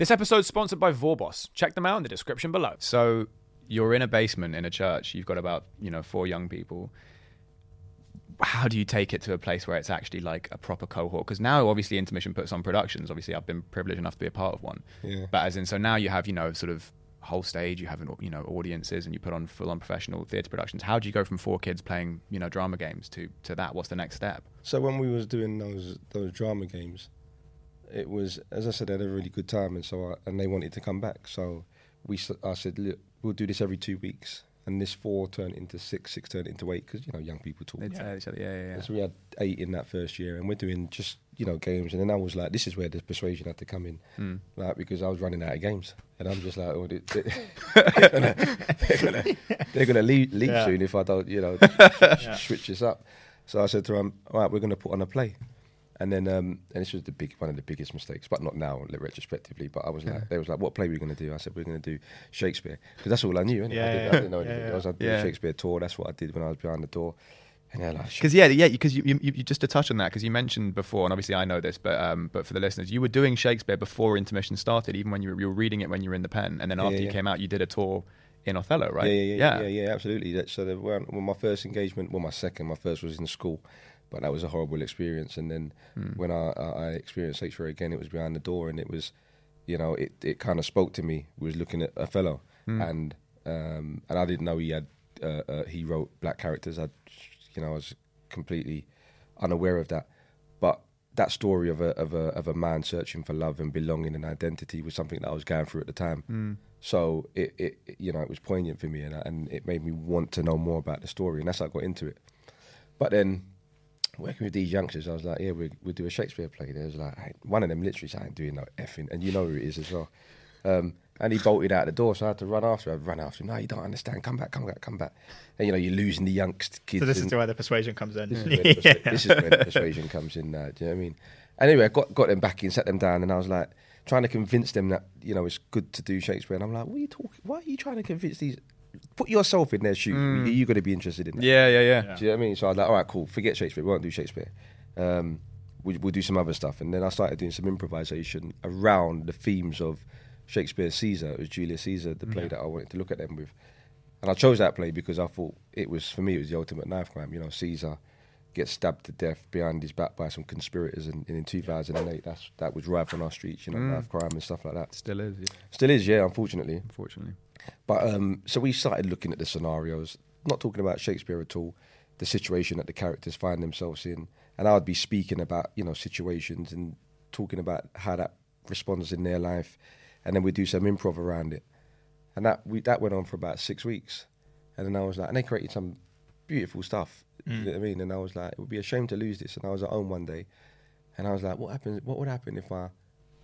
This episode's sponsored by Vorboss. Check them out in the description below. So you're in a basement in a church. You've got about you know four young people. How do you take it to a place where it's actually like a proper cohort? Because now, obviously, Intermission puts on productions. Obviously, I've been privileged enough to be a part of one. Yeah. But as in, so now you have you know sort of whole stage. You have you know audiences, and you put on full on professional theatre productions. How do you go from four kids playing you know drama games to to that? What's the next step? So when we was doing those those drama games, it was as I said, I had a really good time, and so I, and they wanted to come back. So we I said, look, we'll do this every two weeks, and this four turned into six, six turned into eight because you know young people talk. Other, yeah, yeah, yeah. So we had eight in that first year, and we're doing just you know games. And then I was like, this is where the persuasion had to come in, Hmm. like because I was running out of games, and I'm just like, oh, they, they, they're gonna, they're gonna, they're gonna leave, leave Yeah. soon if I don't, you know, Yeah. switch this up. So I said to them, all right, we're going to put on a play. And then, um, and this was the big one of the biggest mistakes, but not now, retrospectively. But I was like, they was like, what play are we going to do? I said, we're going to do Shakespeare because that's all I knew. innit? Yeah, I, did, yeah, I didn't know anything yeah. else. I did Yeah. a Shakespeare tour. That's what I did when I was behind the door. And they're like, Because yeah, yeah, because you, you, you just to touch on that, because you mentioned before, and obviously I know this, but um, but for the listeners, you were doing Shakespeare before intermission started, even when you were, you were reading it when you were in the pen, and then Yeah, after you came out, you did a tour in Othello, right? Yeah, yeah, yeah, yeah, yeah, absolutely. So the, when my first engagement, well, my second, my first was in school, but that was a horrible experience. And then when I, I, experienced Shakespeare again, it was behind the door, and it was, you know, it, it kind of spoke to me. We was looking at Othello, and um, and I didn't know he had uh, uh, he wrote black characters. I, you know, I was completely unaware of that, but. That story of a of a of a man searching for love and belonging and identity was something that I was going through at the time. So it, it it- you know it was poignant for me and and it made me want to know more about the story and that's how I got into it. But then working with these youngsters, I was like, yeah, we we do a Shakespeare play. There was like one of them literally said, I ain't doing no effing, and you know who it is as well. Um, and he bolted out the door, so I had to run after. him. I ran after him. No, you don't understand. Come back, come back, come back. And you know you're losing the youngst kids. So this is where the persuasion comes in. this is, where persua- this is where the persuasion comes in. Now, do you know what I mean? Anyway, I got got them back in, sat them down, and I was like trying to convince them that you know it's good to do Shakespeare. And I'm like, what are you talking? Why are you trying to convince these? Put yourself in their shoes. Are you going to be interested in that? yeah, yeah, yeah. Yeah. Do you know what I mean? So I was like, all right, cool. Forget Shakespeare. We won't do Shakespeare. Um, we, we'll do some other stuff. And then I started doing some improvisation around the themes of Shakespeare's Caesar. It was Julius Caesar, the play that I wanted to look at them with. And I chose that play because I thought it was, for me, it was the ultimate knife crime. You know, Caesar gets stabbed to death behind his back by some conspirators. And, and in 2008, that's, that was rife on our streets, you know, knife crime and stuff like that. Still is, yeah, Still is, yeah, unfortunately. unfortunately. But um, so we started looking at the scenarios, not talking about Shakespeare at all, the situation that the characters find themselves in, and I would be speaking about you know situations and talking about how that responds in their life, and then we'd do some improv around it, and that we that went on for about six weeks, and then I was like, and they created some beautiful stuff. You know what I mean? And I was like, it would be a shame to lose this. And I was at home one day, and I was like, what happens? What would happen if I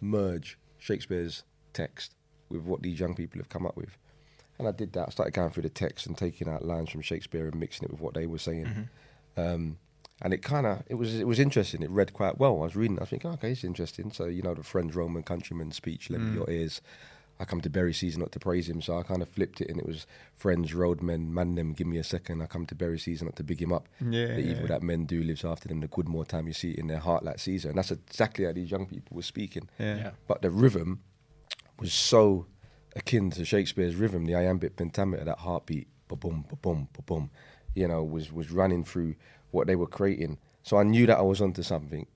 merge Shakespeare's text with what these young people have come up with? And I did that. I started going through the text and taking out lines from Shakespeare and mixing it with what they were saying. Um, and it kind of it was it was interesting. It read quite well. I was reading. I was thinking, okay, it's interesting. So you know, the friend Roman countryman speech, lend me your ears. I come to bury Caesar not to praise him. So I kind of flipped it, and it was friends, roadmen, man them, give me a second. I come to bury Caesar not to big him up. Yeah, the evil yeah. that men do lives after them. The good more time you see it in their heart like Caesar, and that's exactly how these young people were speaking. Yeah. Yeah. But the rhythm was so akin to Shakespeare's rhythm, the iambic pentameter, that heartbeat, ba boom, ba boom, ba boom, you know, was was running through what they were creating. So I knew that I was onto something.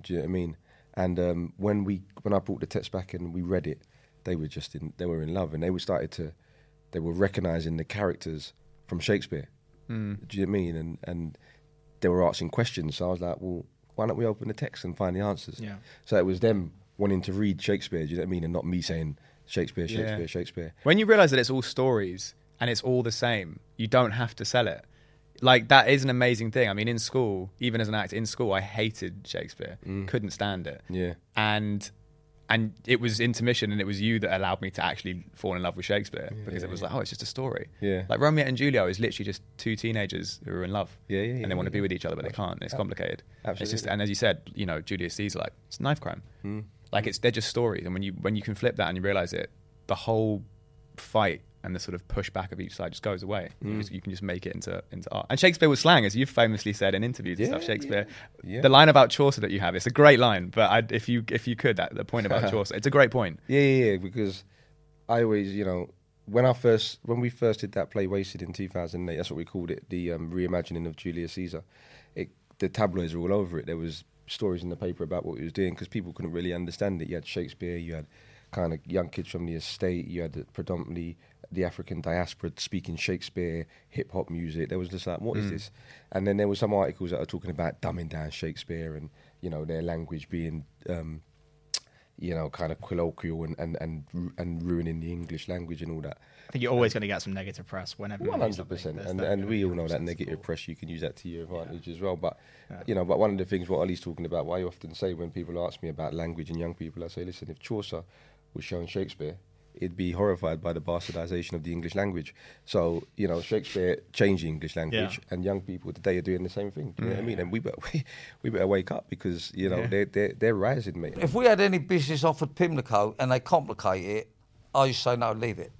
Do you know what I mean? And um, when we when I brought the text back and we read it, they were just in they were in love, and they were started to they were recognizing the characters from Shakespeare. Hmm. Do you know what I mean? And and they were asking questions. So I was like, well, why don't we open the text and find the answers? Yeah. So it was them wanting to read Shakespeare. Do you know what I mean? And not me saying Shakespeare, Yeah. Shakespeare, Shakespeare. When you realize that it's all stories and it's all the same, you don't have to sell it. Like that is an amazing thing. I mean, in school, even as an actor in school, I hated Shakespeare, couldn't stand it, Yeah. and and it was intermission, and it was you that allowed me to actually fall in love with Shakespeare because yeah, it was yeah. like, oh, it's just a story. Yeah. Like Romeo and Juliet is literally just two teenagers who are in love. Yeah, yeah, and yeah, they want to yeah. be with each other, but they can't. It's complicated. It's just, Absolutely. and as you said, you know, Julius Caesar, like it's knife crime. Hmm. Like it's they're just stories, and when you when you can flip that and you realize it, the whole fight and the sort of pushback of each side just goes away. Mm. You, just, you can just make it into into art. And Shakespeare was slang, as you've famously said in interviews and Yeah, stuff. Shakespeare, yeah. Yeah. the line about Chaucer that you have, it's a great line. But I, if you if you could, that the point about Chaucer, it's a great point. Yeah, yeah, yeah. Because I always, you know, when I first, when we first did that play, Wasted in 2008, that's what we called it, the um, reimagining of Julius Caesar. It, the tabloids were all over it. There was stories in the paper about what he was doing because people couldn't really understand it. You had Shakespeare, you had kind of young kids from the estate, you had the, predominantly the African diaspora speaking Shakespeare, hip hop music. There was just like, what is this? And then there were some articles that are talking about dumbing down Shakespeare and you know their language being. Um, you know, kind of colloquial and, and, and, and ruining the English language and all that. I think you're always going to get some negative press whenever. you One One hundred percent, and and we all know that sensible. negative press you can use that to your advantage as well. But Yeah. you know, but one of the things what Ali's talking about, what I often say when people ask me about language and young people, I say, listen, if Chaucer was showing Shakespeare, it'd be horrified by the bastardization of the English language. So you know, Shakespeare changed the English language, Yeah. and young people today are doing the same thing. Do you know what I mm. mean? And we better we, we better wake up because you know Yeah. they're they're they're rising, mate. If we had any business offered Pimlico and they complicate it, I used to say no, leave it.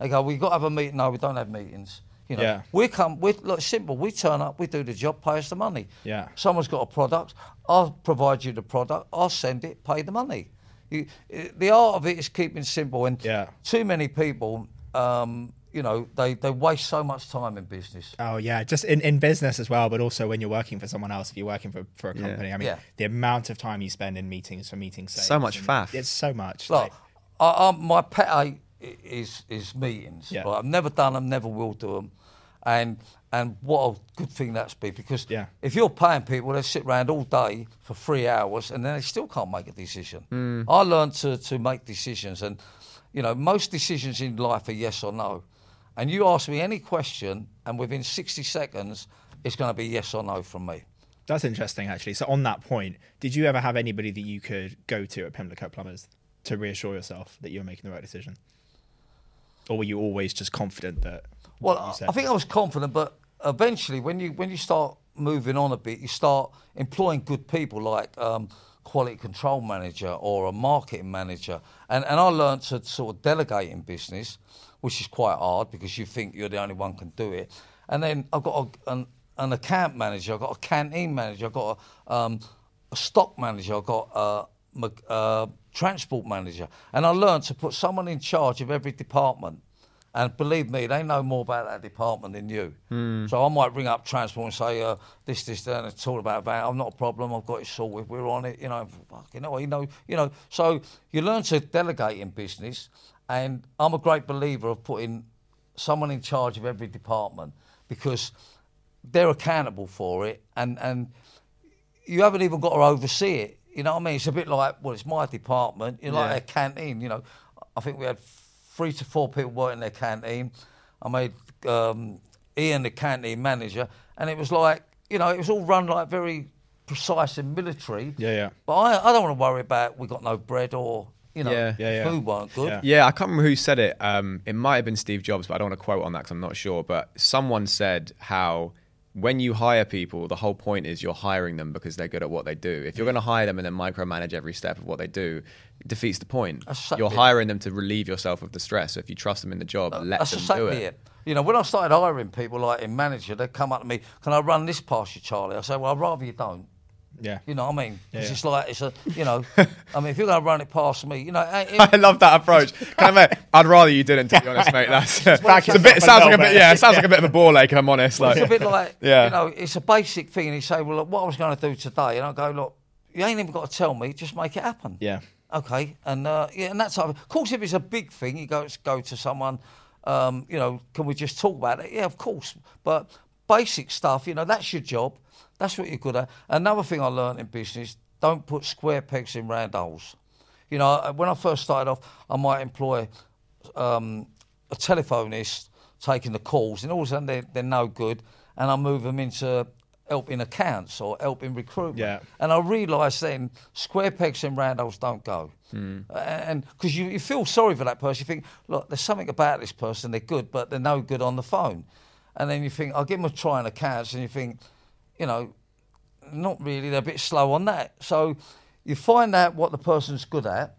They go, we've got to have a meeting. No, we don't have meetings. You know, Yeah. we come. We look simple. We turn up. We do the job. Pay us the money. Yeah. Someone's got a product. I'll provide you the product. I'll send it. Pay the money. You, the art of it is keeping simple. And Yeah. too many people, um, you know, they, they waste so much time in business. Oh yeah, just in, in business as well, but also when you're working for someone else, if you're working for, for a Yeah. company. I mean, Yeah. the amount of time you spend in meetings for meetings. So much faff. It's so much. Look, like- I, I, my pet hate i- is is meetings. Yeah. Right? I've never done them, never will do them, and and what a good thing that's be because Yeah. if you're paying people, they sit around all day for three hours and then they still can't make a decision. Hmm. I learned to to make decisions, and you know most decisions in life are yes or no. And you ask me any question, and within 60 seconds, it's going to be yes or no from me. That's interesting, actually. So on that point, did you ever have anybody that you could go to at Pimlico Plumbers to reassure yourself that you were making the right decision, or were you always just confident that? Well, I- I think I was confident, but eventually, when you when you start moving on a bit, you start employing good people like um, quality control manager or a marketing manager, and and I learned to sort of delegate in business, which is quite hard because you think you're the only one can do it, and then I've got a, an an account manager, I've got a canteen manager, I've got a, um, a stock manager, I've got a, uh, transport manager, and I learned to put someone in charge of every department. And believe me, they know more about that department than you. So I might ring up transport and say, uh, this, this, that, and it's all about that. I'm not a problem. I've got it sorted. We're on it. You know, fucking hell, you know, you know. So you learn to delegate in business, and I'm a great believer of putting someone in charge of every department because they're accountable for it, and and you haven't even got to oversee it. You know what I mean? It's a bit like, well, it's my department. You know, like a canteen. You know, I think we had three to four people working their canteen. I made um, Ian the canteen manager, and it was like, you know, it was all run like very precise and military. Yeah, yeah. But I, I don't want to worry about we got no bread or you know, Yeah. Yeah, yeah. food weren't good. Yeah. Yeah, I can't remember who said it. Um, it might have been Steve Jobs, but I don't want to quote on that because I'm not sure. But someone said how when you hire people, the whole point is you're hiring them because they're good at what they do. If you're going to hire them and then micromanage every step of what they do, it defeats the point. You're hiring them to relieve yourself of the stress. So if you trust them in the job, let That's them exactly do it. it. You know, when I started hiring people like in manager, they come up to me, "Can I run this past you, Charlie?" I say, "Well, I'd rather you don't." Yeah. You know what I mean? Yeah, It's yeah. just like it's a, you know, I mean, if you're going to run it past me, you know, it- I love that approach. Kind of, I'd rather you didn't, to be honest, mate. That's it's a it bit. It sounds like a bit. Yeah, it sounds like a bit of a ball ache. If I'm honest. Like, it's a bit like, Yeah. you know, it's a basic thing. And you say, well, look, what I was going to do today, and I go, look, you ain't even got to tell me, just make it happen. Yeah. Okay, and uh, yeah, and that type of. Of course, if it's a big thing, you go go to someone. Um, you know, can we just talk about it? Yeah, of course. But basic stuff, you know, that's your job. That's what you're good at. Another thing I learned in business: don't put square pegs in round holes. You know, uh, when I first started off, I might employ um, a telephonist taking the calls, and all of a sudden they're, they're no good, and I move them into helping accounts or helping recruitment. Yeah. And I realised then square pegs and round holes don't go. Uh, And because you, you feel sorry for that person, you think, look, there's something about this person, they're good, but they're no good on the phone. And then you think, I'll give them a try on accounts, and you think, you know, not really, they're a bit slow on that. So you find out what the person's good at,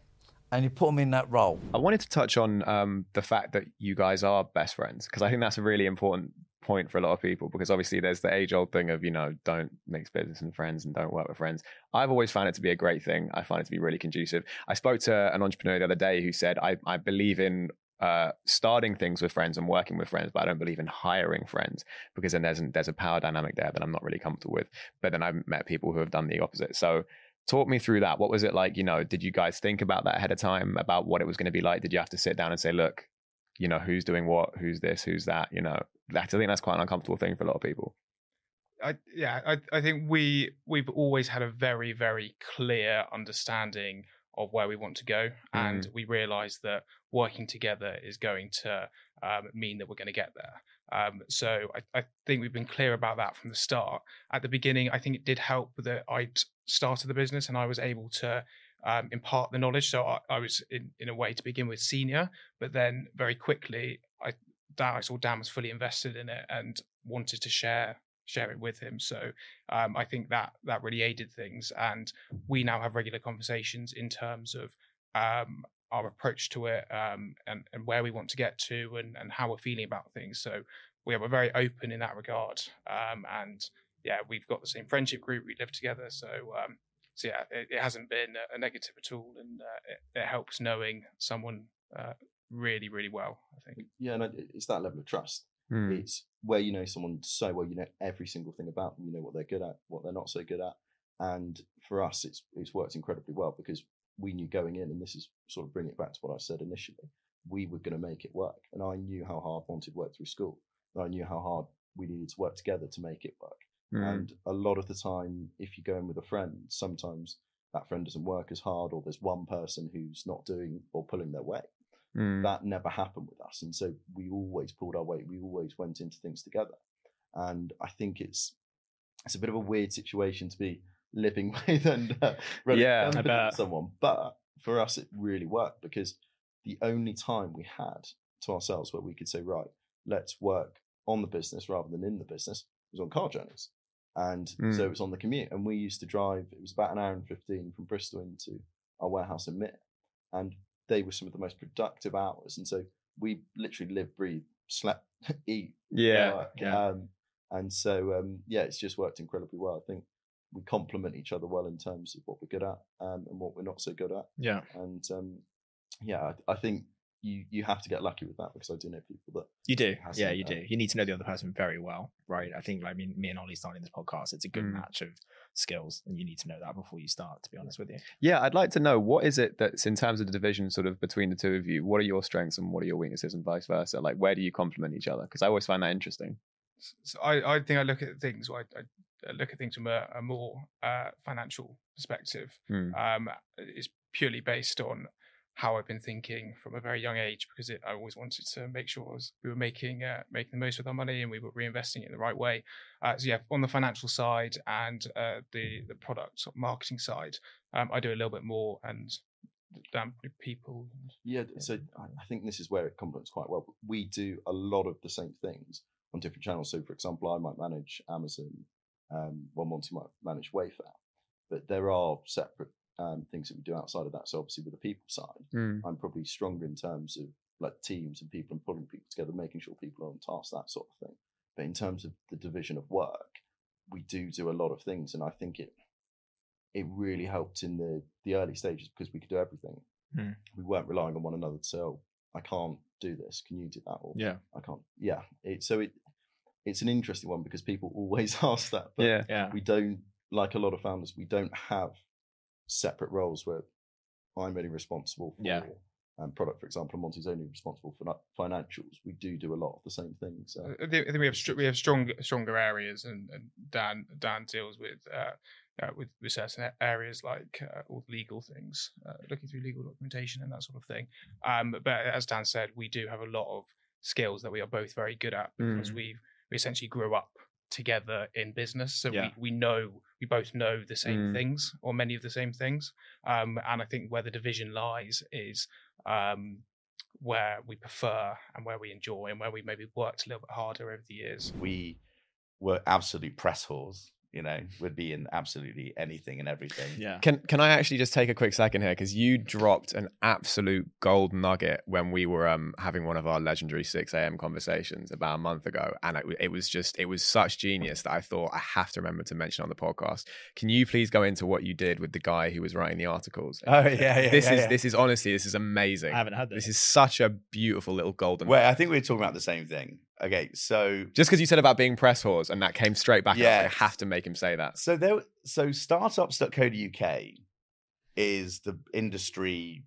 and you put them in that role. I wanted to touch on um, the fact that you guys are best friends because I think that's a really important point for a lot of people because obviously there's the age old thing of you know don't mix business and friends and don't work with friends i've always found it to be a great thing i find it to be really conducive i spoke to an entrepreneur the other day who said i, I believe in uh, starting things with friends and working with friends, but I don't believe in hiring friends because then there's there's a power dynamic there that I'm not really comfortable with. But then I've met people who have done the opposite. So talk me through that. What was it like? You know, did you guys think about that ahead of time about what it was going to be like? Did you have to sit down and say, look, you know, who's doing what, who's this, who's that? You know, that I think that's quite an uncomfortable thing for a lot of people. I, yeah, I, I think we we've always had a very very clear understanding of where we want to go, and we realise that working together is going to um, mean that we're going to get there. Um, so I, I, think we've been clear about that from the start. At the beginning, I think it did help that I'd started the business and I was able to um, impart the knowledge. So I, I, was in, in a way to begin with senior, but then very quickly I, I saw Dan was fully invested in it and wanted to share share it with him. So um, I think that that really aided things, and we now have regular conversations in terms of um, our approach to it um, and, and where we want to get to and, and how we're feeling about things. So we are very open in that regard. Um, and yeah, we've got the same friendship group. We live together. So, um, so yeah, it, it, hasn't been a negative at all. And uh, it, it, helps knowing someone uh, really, really well, I think. Yeah, and it's that level of trust. Mm. It's where you know someone so well, you know every single thing about them, you know what they're good at, what they're not so good at. And for us, it's it's worked incredibly well because we knew going in, and this is sort of bringing it back to what I said initially, we were going to make it work. And I knew how hard Monty work through school. And I knew how hard we needed to work together to make it work. Mm. And a lot of the time, if you go in with a friend, sometimes that friend doesn't work as hard, or there's one person who's not doing or pulling their weight. Mm. That never happened with us. And so we always pulled our weight. We always went into things together. And I think it's it's a bit of a weird situation to be living with and uh, Yeah, a I company bet. with someone. But for us, it really worked because the only time we had to ourselves where we could say, right, let's work on the business rather than in the business was on car journeys. And so Mm. it was on the commute. And we used to drive, it was about an hour and 15 from Bristol into our warehouse in Mitt. And they were some of the most productive hours. And so we literally live, breathe, slept, eat, Yeah. work. yeah. Um, and so, um, yeah, it's just worked incredibly well. I think we complement each other well in terms of what we're good at um, and what we're not so good at. Yeah. And um, yeah, I, I think you you have to get lucky with that because I do know people that You do. Yeah, you uh, do. You need to know the other person very well, right? I think like me, me and Ollie starting this podcast, it's a good Mm. match of skills, and you need to know that before you start. To be honest with you, Yeah, I'd like to know what is it that's in terms of the division sort of between the two of you, what are your strengths and what are your weaknesses and vice versa? Like where do you complement each other? Because I always find that interesting. So I, I think I look at things. I, I look at things from a, a more uh, financial perspective. Hmm. Um, it's purely based on how I've been thinking from a very young age because it, I always wanted to make sure was, we were making uh, making the most with our money and we were reinvesting it in the right way. Uh, so yeah, on the financial side and uh, the the product marketing side, um, I do a little bit more and Dan people. Yeah, so I think this is where it complements quite well. We do a lot of the same things on different channels. So, for example, I might manage Amazon, um, while Monty might manage Wayfair, but there are separate um, things that we do outside of that. So, obviously, with the people side, Hmm. I'm probably stronger in terms of like teams and people and pulling people together, making sure people are on task, that sort of thing. But in terms of the division of work, we do do a lot of things, and I think it it really helped in the the early stages because we could do everything. Hmm. We weren't relying on one another to say, "Oh, I can't do this. Can you do that?" Or yeah, I can't. Yeah. It, so it it's an interesting one because people always ask that, but Yeah. yeah, we don't like a lot of founders. We don't have separate roles where I'm only responsible for Yeah. um, product, for example, and Monty's only responsible for financials. We do do a lot of the same things. So. I think, I think we have str- we have strong stronger areas, and, and Dan Dan deals with uh, uh, with, with certain areas like uh, all the legal things, uh, looking through legal documentation and that sort of thing. Um, but as Dan said, we do have a lot of skills that we are both very good at because Mm. we we essentially grew up together in business, so Yeah. we we know we both know the same Mm. things or many of the same things. Um, and I think where the division lies is um, where we prefer and where we enjoy and where we maybe worked a little bit harder over the years. we were absolute press whores You know, would be in absolutely anything and everything. Yeah. Can can I actually just take a quick second here because you dropped an absolute gold nugget when we were um, having one of our legendary six a.m. conversations about a month ago, and it, it was just it was such genius that I thought I have to remember to mention on the podcast. Can you please go into what you did with the guy who was writing the articles? Oh yeah, yeah. this yeah, is yeah. this is honestly this is amazing. I haven't had This this. is such a beautiful little golden. Well, I think we were talking about the same thing. Okay, so just because you said about being press whores and that came straight back, I, like, I have to make him say that. so there so startups.co.uk is the industry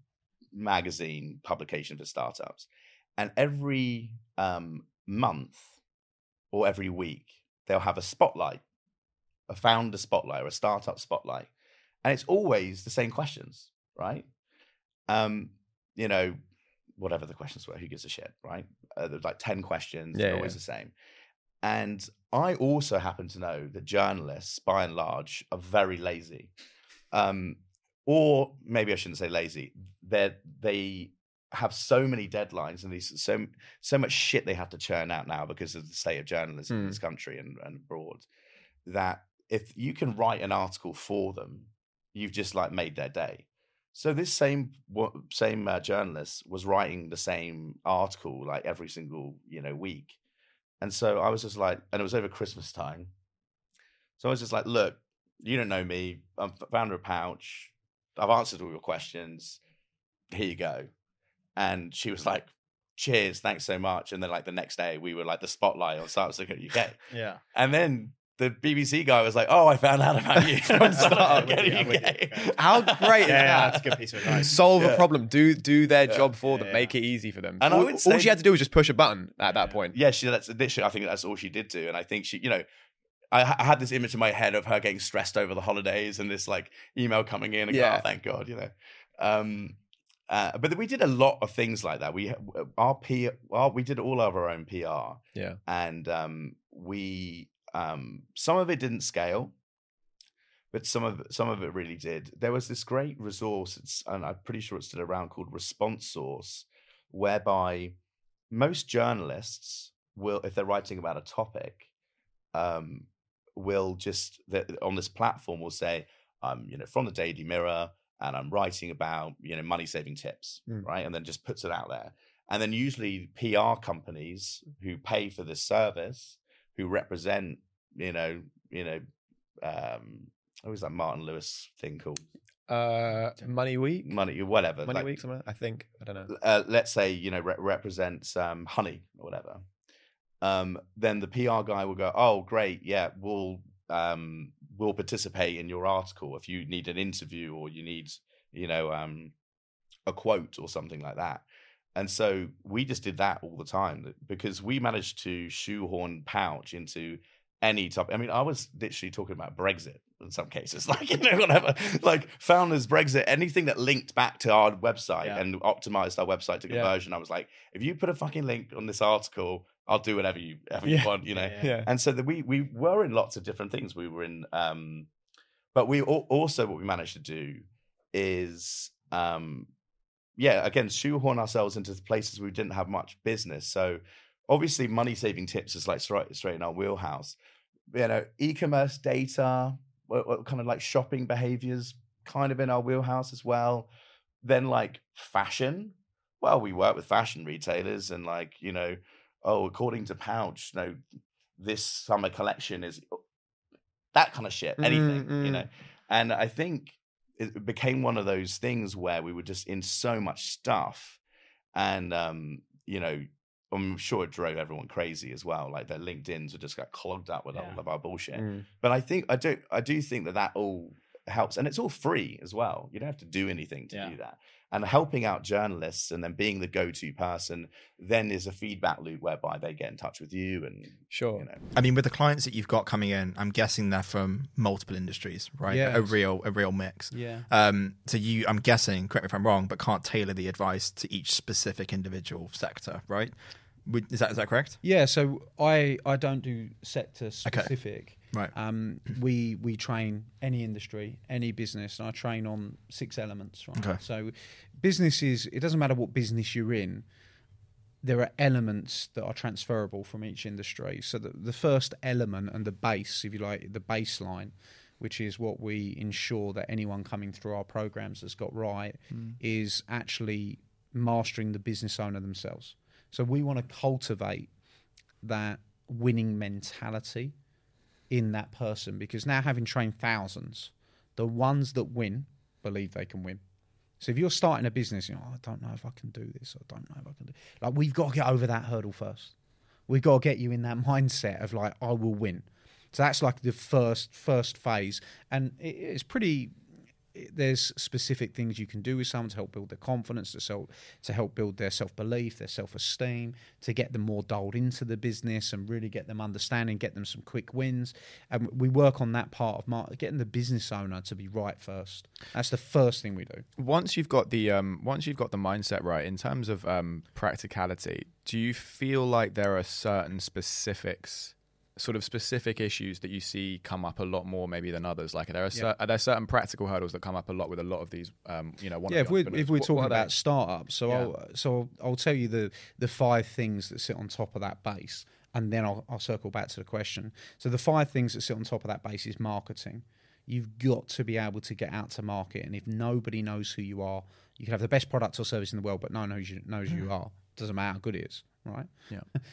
magazine publication for startups. And every um, month or every week they'll have a spotlight a founder spotlight or a startup spotlight. And it's always the same questions right? Um you know whatever the questions were who gives a shit right uh, there's like 10 questions Yeah, they're always yeah. the same and I also happen to know that journalists, by and large, are very lazy. Um, or maybe I shouldn't say lazy. They they have so many deadlines and these so so much shit they have to churn out now because of the state of journalism in Hmm. this country and, and abroad. That if you can write an article for them, you've just like made their day. So this same same uh, journalist was writing the same article like every single you know week, and so I was just like, and it was over Christmas time. So I was just like, look, you don't know me. I'm founder of Pouch. I've answered all your questions. Here you go. And she was like, cheers, thanks so much. And then like the next day we were like the spotlight on Startups UK. Yeah. And then the BBC guy was like, "Oh, I found out about you from Startup I'm you, I'm with UK." you. How great is Yeah, yeah, that? that's a good piece of advice. Solve a problem. Do do their Yeah. job for Yeah, them. yeah. Make it easy for them. And I all, would all she had to do was just push a button at that point. Yeah, she that's literally. I think that's all she did do, and I think she, you know, I, I had this image in my head of her getting stressed over the holidays and this like email coming in, and Yeah. yeah, thank God, you know. Um, uh, but we did a lot of things like that. We our P, our, we did all of our own PR, Yeah. and um, we um, some of it didn't scale, but some of some of it really did. There was this great resource, it's, and I'm pretty sure it's still around, called Response Source, whereby most journalists will, if they're writing about a topic, um, will just that on this platform will say, um, you know, from the Daily Mirror, and I'm writing about you know money saving tips, Mm. right? And then just puts it out there. And then usually PR companies who pay for this service, who represent, you know, you know, um, what was that Martin Lewis thing called? Uh, Money Week. Money, whatever. Money like, Week. Something. I think. I don't know. uh, let's say you know re- represents um, honey or whatever, um, then the PR guy will go, "Oh, great, yeah, we'll um, we'll participate in your article if you need an interview or you need you know um, a quote or something like that." And so we just did that all the time because we managed to shoehorn pouch into any topic. I mean, I was literally talking about Brexit in some cases, like you know, whatever, like founders Brexit, anything that linked back to our website Yeah. and optimized our website to Yeah. conversion. I was like, if you put a fucking link on this article, I'll do whatever you ever you want, you know. Yeah. Yeah. And so that we we were in lots of different things. We were in, um, but we also what we managed to do is, um, yeah, again, shoehorn ourselves into places we didn't have much business. So obviously, money saving tips is like straight straight in our wheelhouse. You know, e-commerce data, what, what kind of like shopping behaviors, kind of in our wheelhouse as well. Then like fashion. Well, we work with fashion retailers, and like you know, oh, according to Pouch, you know, this summer collection is that kind of shit. Anything, Mm, you mm. know. And I think it became one of those things where we were just in so much stuff, and um, you know, I'm sure it drove everyone crazy as well. Like their LinkedIn's would just got clogged up with Yeah. all of our bullshit. Mm. But I think I do I do think that that all helps, and it's all free as well. You don't have to do anything to Yeah. do that. And helping out journalists and then being the go-to person then is a feedback loop whereby they get in touch with you and Sure. you know. I mean, with the clients that you've got coming in, I'm guessing they're from multiple industries, right? Yeah. A real, a real mix. Yeah. Um, so you, I'm guessing, correct me if I'm wrong, but can't tailor the advice to each specific individual sector, right? Is that is that correct? Yeah, so I I don't do sector specific. Right. Um, we we train any industry, any business, and I train on six elements. Right. Okay. So, businesses. it doesn't matter what business you're in. there are elements that are transferable from each industry. So the, the first element and the base, if you like, the baseline, which is what we ensure that anyone coming through our programs has got right, is actually mastering the business owner themselves. So we want to cultivate that winning mentality in that person because now having trained thousands, the ones that win believe they can win. So if you're starting a business, you know, "Oh, I don't know if I can do this. I don't know if I can do. Like we've got to get over that hurdle first. We've got to get you in that mindset of like I will win. So that's like the first first phase, and it, it's pretty. There's specific things you can do with someone to help build their confidence, to self, to help build their self belief, their self esteem, to get them more dialed into the business and really get them understanding, get them some quick wins. And we work on that part of getting the business owner to be right first. That's the first thing we do. once you've got the um, once you've got the mindset right in terms of um, practicality, do you feel like there are certain specifics, sort of specific issues that you see come up a lot more maybe than others? Like, are there, a cer- are there certain practical hurdles that come up a lot with a lot of these, um, you know, yeah, if we're, if we're talking What, about startups, so Yeah. I'll, so I'll, tell you the the five things that sit on top of that base, and then I'll, I'll circle back to the question. So the five things that sit on top of that base is marketing. You've got to be able to get out to market, and if nobody knows who you are, you can have the best product or service in the world, but no one knows you knows who you are. Doesn't matter how good it is, right?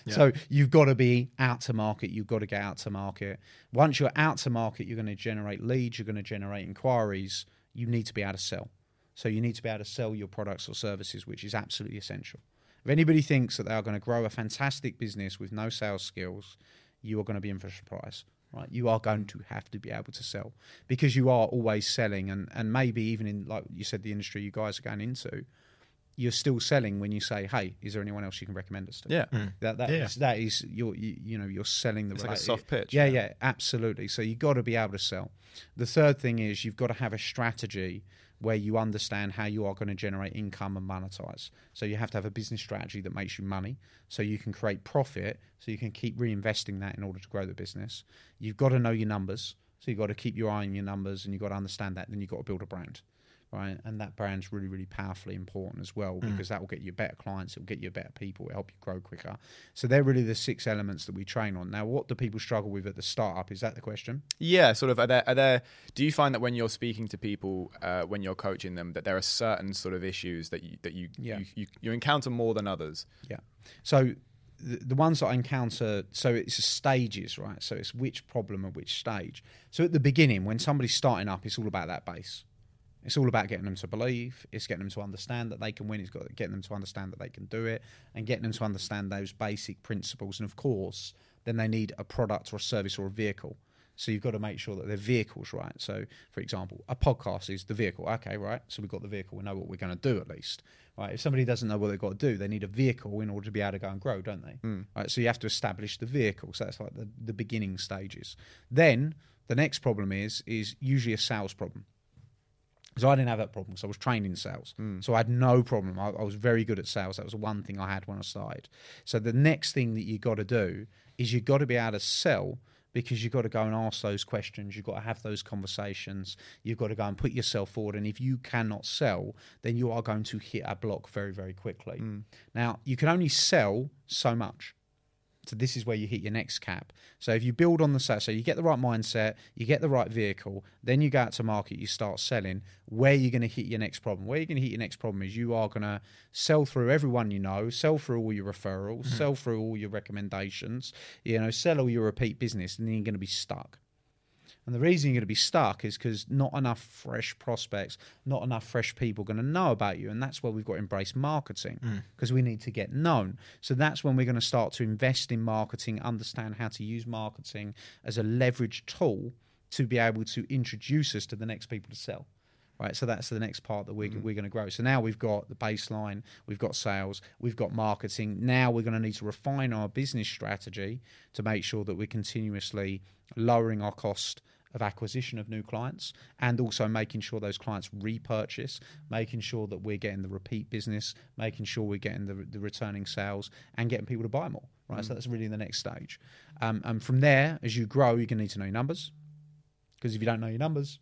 Yeah. So you've got to be out to market. You've got to get out to market. Once you're out to market, you're going to generate leads. You're going to generate inquiries. You need to be able to sell. So you need to be able to sell your products or services, which is absolutely essential. If anybody thinks that they are going to grow a fantastic business with no sales skills, you are going to be in for a surprise. Right, you are going to have to be able to sell because you are always selling, and and maybe even in like you said, the industry you guys are going into, you're still selling when you say, "Hey, is there anyone else you can recommend us to?" Yeah. Hmm. that that Yeah. is- that is you're you, you know you're selling the It's like a soft pitch, Yeah, yeah. yeah, absolutely. So you've got to be able to sell. The third thing is you've got to have a strategy where you understand how you are going to generate income and monetize. So you have to have a business strategy that makes you money, so you can create profit, so you can keep reinvesting that in order to grow the business. You've got to know your numbers, so you've got to keep your eye on your numbers, and you've got to understand that. Then you've got to build a brand right? And that brand's really, really powerfully important as well because that will get you better clients, it'll get you better people, it'll help you grow quicker. So they're really the six elements that we train on. Now, what do people struggle with at the startup? Is that the question? Yeah, sort of. Are there, are there? Do you find that when you're speaking to people, uh, when you're coaching them, that there are certain sort of issues that you that you Yeah. you, you, you encounter more than others? Yeah. So the, the ones that I encounter, so it's stages, right? So it's which problem at which stage. So at the beginning, when somebody's starting up, it's all about that base. It's all about getting them to believe. It's getting them to understand that they can win. It's got getting them to understand that they can do it, and getting them to understand those basic principles. And of course, then they need a product or a service or a vehicle. So you've got to make sure that they're vehicles, right? So, for example, a podcast is the vehicle. Okay, right. So we've got the vehicle. We know what we're going to do at least, right? If somebody doesn't know what they've got to do, they need a vehicle in order to be able to go and grow, don't they? Hmm. Right. So you have to establish the vehicle. So that's like the, the beginning stages. Then the next problem is is usually a sales problem. So I didn't have that problem because I was trained in sales. Hmm. So I had no problem. I, I was very good at sales. That was the one thing I had when I started. So the next thing that you got to do is you've got to be able to sell because you've got to go and ask those questions. You've got to have those conversations. You've got to go and put yourself forward. And if you cannot sell, then you are going to hit a block very, very quickly. Hmm. Now, you can only sell so much. So this is where you hit your next cap. So if you build on the set, so you get the right mindset, you get the right vehicle, then you go out to market, you start selling. Where you're going to hit your next problem? Where you're going to hit your next problem is you are going to sell through everyone you know, sell through all your referrals, mm-hmm. sell through all your recommendations, you know, sell all your repeat business, and then you're going to be stuck. And the reason you're going to be stuck is because not enough fresh prospects, not enough fresh people are going to know about you. And that's where we've got to embrace marketing mm. because we need to get known. So that's when we're going to start to invest in marketing, understand how to use marketing as a leverage tool to be able to introduce us to the next people to sell. Right, so that's the next part that we're, we're going to grow. So now we've got the baseline, we've got sales, we've got marketing. Now we're going to need to refine our business strategy to make sure that we're continuously lowering our cost of acquisition of new clients and also making sure those clients repurchase, making sure that we're getting the repeat business, making sure we're getting the, the returning sales and getting people to buy more. Right, so that's really the next stage. Um, and from there, as you grow, you're going to need to know your numbers because if you don't know your numbers,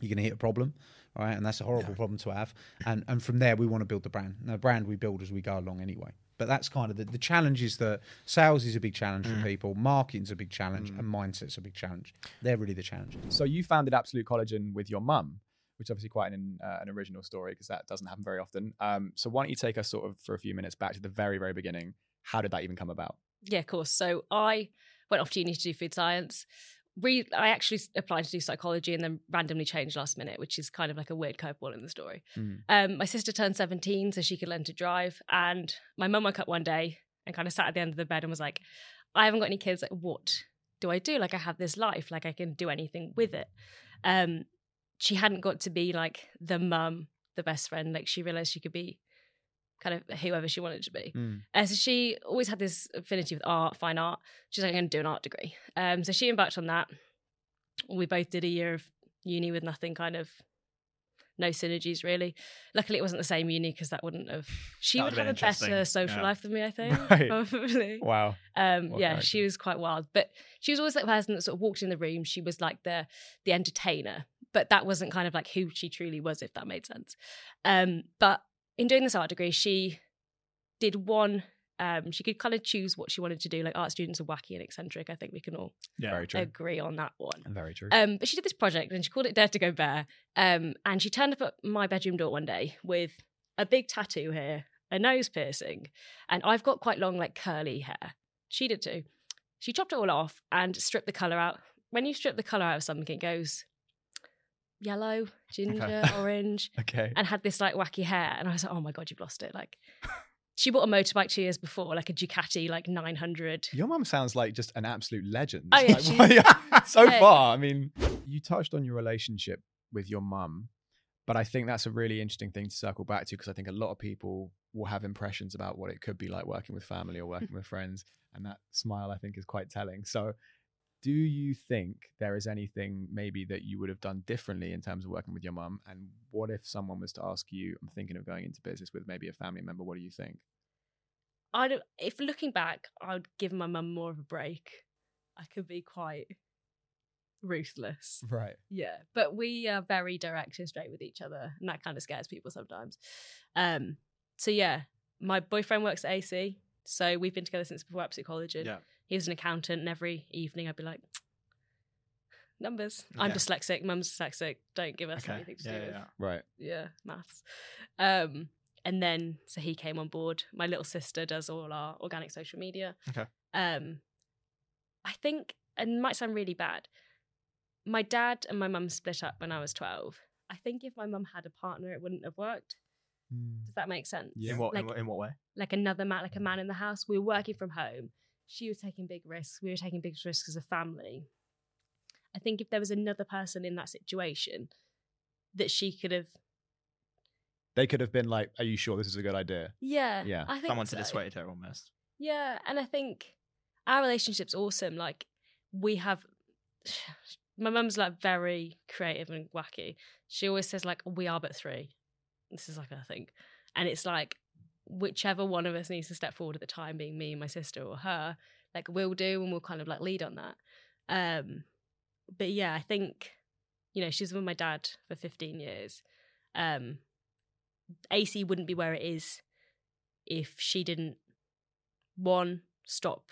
you're going to hit a problem, right? And that's a horrible problem to have. And and from there, we want to build the brand. Now, the brand we build as we go along anyway. But that's kind of the, the challenge is that sales is a big challenge Mm. for people, marketing's a big challenge, and mindset's a big challenge. They're really the challenges. So you founded Absolute Collagen with your mum, which is obviously quite an uh, an original story because that doesn't happen very often. Um, so why don't you take us sort of for a few minutes back to the very very beginning? How did that even come about? Yeah, of course. So I went off to uni to do food science. Re- I actually applied to do psychology and then randomly changed last minute, which is kind of like a weird curveball in the story. Mm. Um, my sister turned 17, so she could learn to drive. And my mum woke up one day and kind of sat at the end of the bed and was like, I haven't got any kids. Like, what do I do? Like, I have this life. Like, I can do anything with it. Um, she hadn't got to be like the mum, the best friend. Like, she realized she could be kind of whoever she wanted to be. Mm. Uh, so she always had this affinity with art, fine art. She's like, I'm going to do an art degree. Um, so she embarked on that. We both did a year of uni with nothing kind of no synergies really. Luckily, it wasn't the same uni because that wouldn't have. She would have a better social Yeah. life than me, I think. Right. Probably. Wow. Um, What yeah, character? she was quite wild, but she was always that person that sort of walked in the room. She was like the the entertainer, but that wasn't kind of like who she truly was, if that made sense. Um, but in doing this art degree, she did one. Um, she could kind of choose what she wanted to do. Like art students are wacky and eccentric. I think we can all Very true. agree on that one. Very true. Um, but she did this project and she called it Dare to Go Bare. Um, and she turned up at my bedroom door one day with a big tattoo here, a nose piercing, and I've got quite long, like curly hair. She did too. She chopped it all off and stripped the color out. When you strip the color out of something, it goes yellow, ginger, orange, okay. and had this like wacky hair. And I was like, oh my god, you've lost it. Like. She bought a motorbike two years before, like a Ducati, like 900. Your mum sounds like just an absolute legend. Oh, yeah, Like, yeah, so Hey. far, I mean, you touched on your relationship with your mum, but I think that's a really interesting thing to circle back to because I think a lot of people will have impressions about what it could be like working with family or working with friends, and that smile I think is quite telling. So, do you think there is anything maybe that you would have done differently in terms of working with your mum? And what if someone was to ask you, "I'm thinking of going into business with maybe a family member," what do you think? I don't. If looking back, I would give my mum more of a break. I could be quite ruthless. Right. Yeah, but we are very direct and straight with each other, and that kind of scares people sometimes. Um. So yeah, my boyfriend works at AC, so we've been together since before Absolute Collagen. Yeah. He was an accountant, and every evening I'd be like, numbers. I'm Okay. dyslexic. Mum's dyslexic. Don't give us Okay. anything to Yeah, do yeah, with yeah. Right. yeah, maths. Um, and then so he came on board. My little sister does all our organic social media. Okay. Um, I think, and it might sound really bad. My dad and my mum split up when I was twelve. I think if my mum had a partner, it wouldn't have worked. Does that make sense? In what, in what in what way? like another man, like a man in the house. We were working from home. She was taking big risks. We were taking big risks as a family. I think if there was another person in that situation, that she could have They could have been like, "Are you sure this is a good idea?" Yeah. Yeah. I think Someone to dissuade her almost. Yeah, and I think our relationship's awesome. Like we have my mum's like very creative and wacky. She always says like we are but three. This is like her thing. And it's like whichever one of us needs to step forward at the time, being me, my sister, or her, like we'll do and we'll kind of like lead on that. Um but yeah, I think, you know, she's with my dad for 15 years. Um AC wouldn't be where it is if she didn't one stop